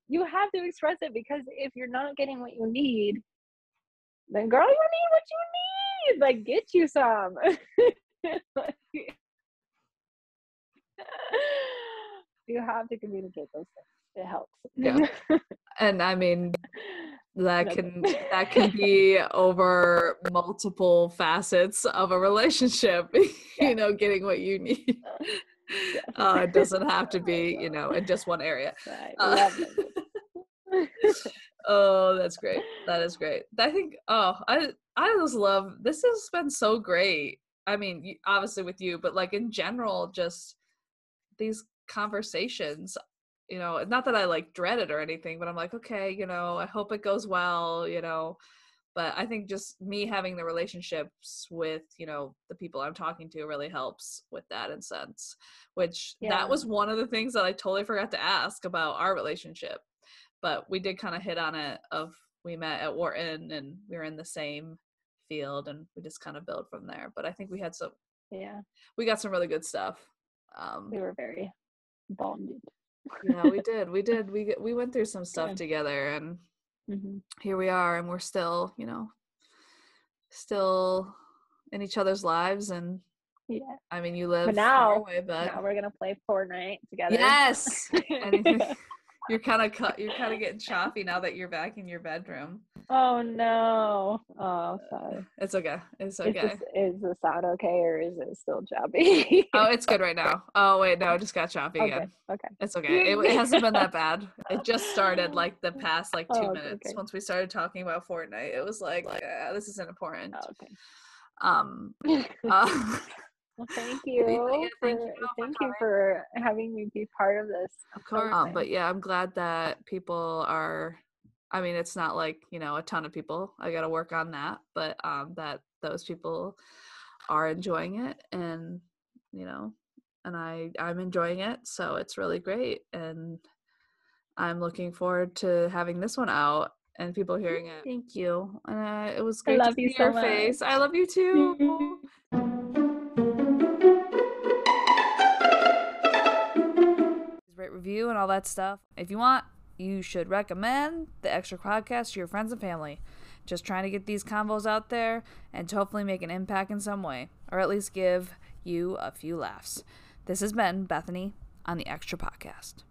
you have to express it because if you're not getting what you need then girl you need what you need like get you some Like, you have to communicate those things it helps Yeah. And I mean, that can that can be over multiple facets of a relationship. Yeah. you know, getting what you need. Yeah. Uh, it doesn't have to be, you know, in just one area. Right, Uh. Oh, that's great. That is great. I think. Oh, I I just love. This has been so great. I mean, obviously with you, but like in general, just these conversations. You know, not that I like dread it or anything, but I'm like, okay, you know, I hope it goes well. You know, but I think just me having the relationships with you know the people I'm talking to really helps with that in sense. Which Yeah. that was one of the things that I totally forgot to ask about our relationship but we did kind of hit on it of we met at Wharton and we were in the same field and we just kind of build from there. But I think we had some yeah, we got some really good stuff. Um we were very bonded. yeah, we did. We did. We we went through some stuff Good. together and hmm here we are and we're still, you know, still in each other's lives and Yeah. I mean you live now- far away, but now we're gonna play Fortnite together. yes. You're kind of cut you're kind of getting choppy now that you're back in your bedroom. oh no. Oh, sorry. It's okay. It's Is, okay. this, is the sound okay or is it still choppy? Oh, it's good right now. Oh wait, no, it just got choppy okay. again. Okay. It's okay. It, it hasn't been that bad. It just started like the past like two Oh, okay, minutes. okay. Once we started talking about Fortnite, it was like, uh, this isn't important. Oh, okay. Um, uh, Well, thank you. yeah, for, thank you for thank you for having me be part of this. of course. Um, but yeah, I'm glad that people are. I mean, it's not like you know a ton of people. I got to work on that, but um, that those people are enjoying it, and you know, and I I'm enjoying it, so it's really great, and I'm looking forward to having this one out and people hearing it. Thank you. Uh, it was great I love to you see so your face. I love you too. Review, and all that stuff. If you want, you should recommend the extra podcast to your friends and family. Just trying to get these combos out there and to hopefully make an impact in some way, or at least give you a few laughs. This has been Bethany on the Extra Podcast.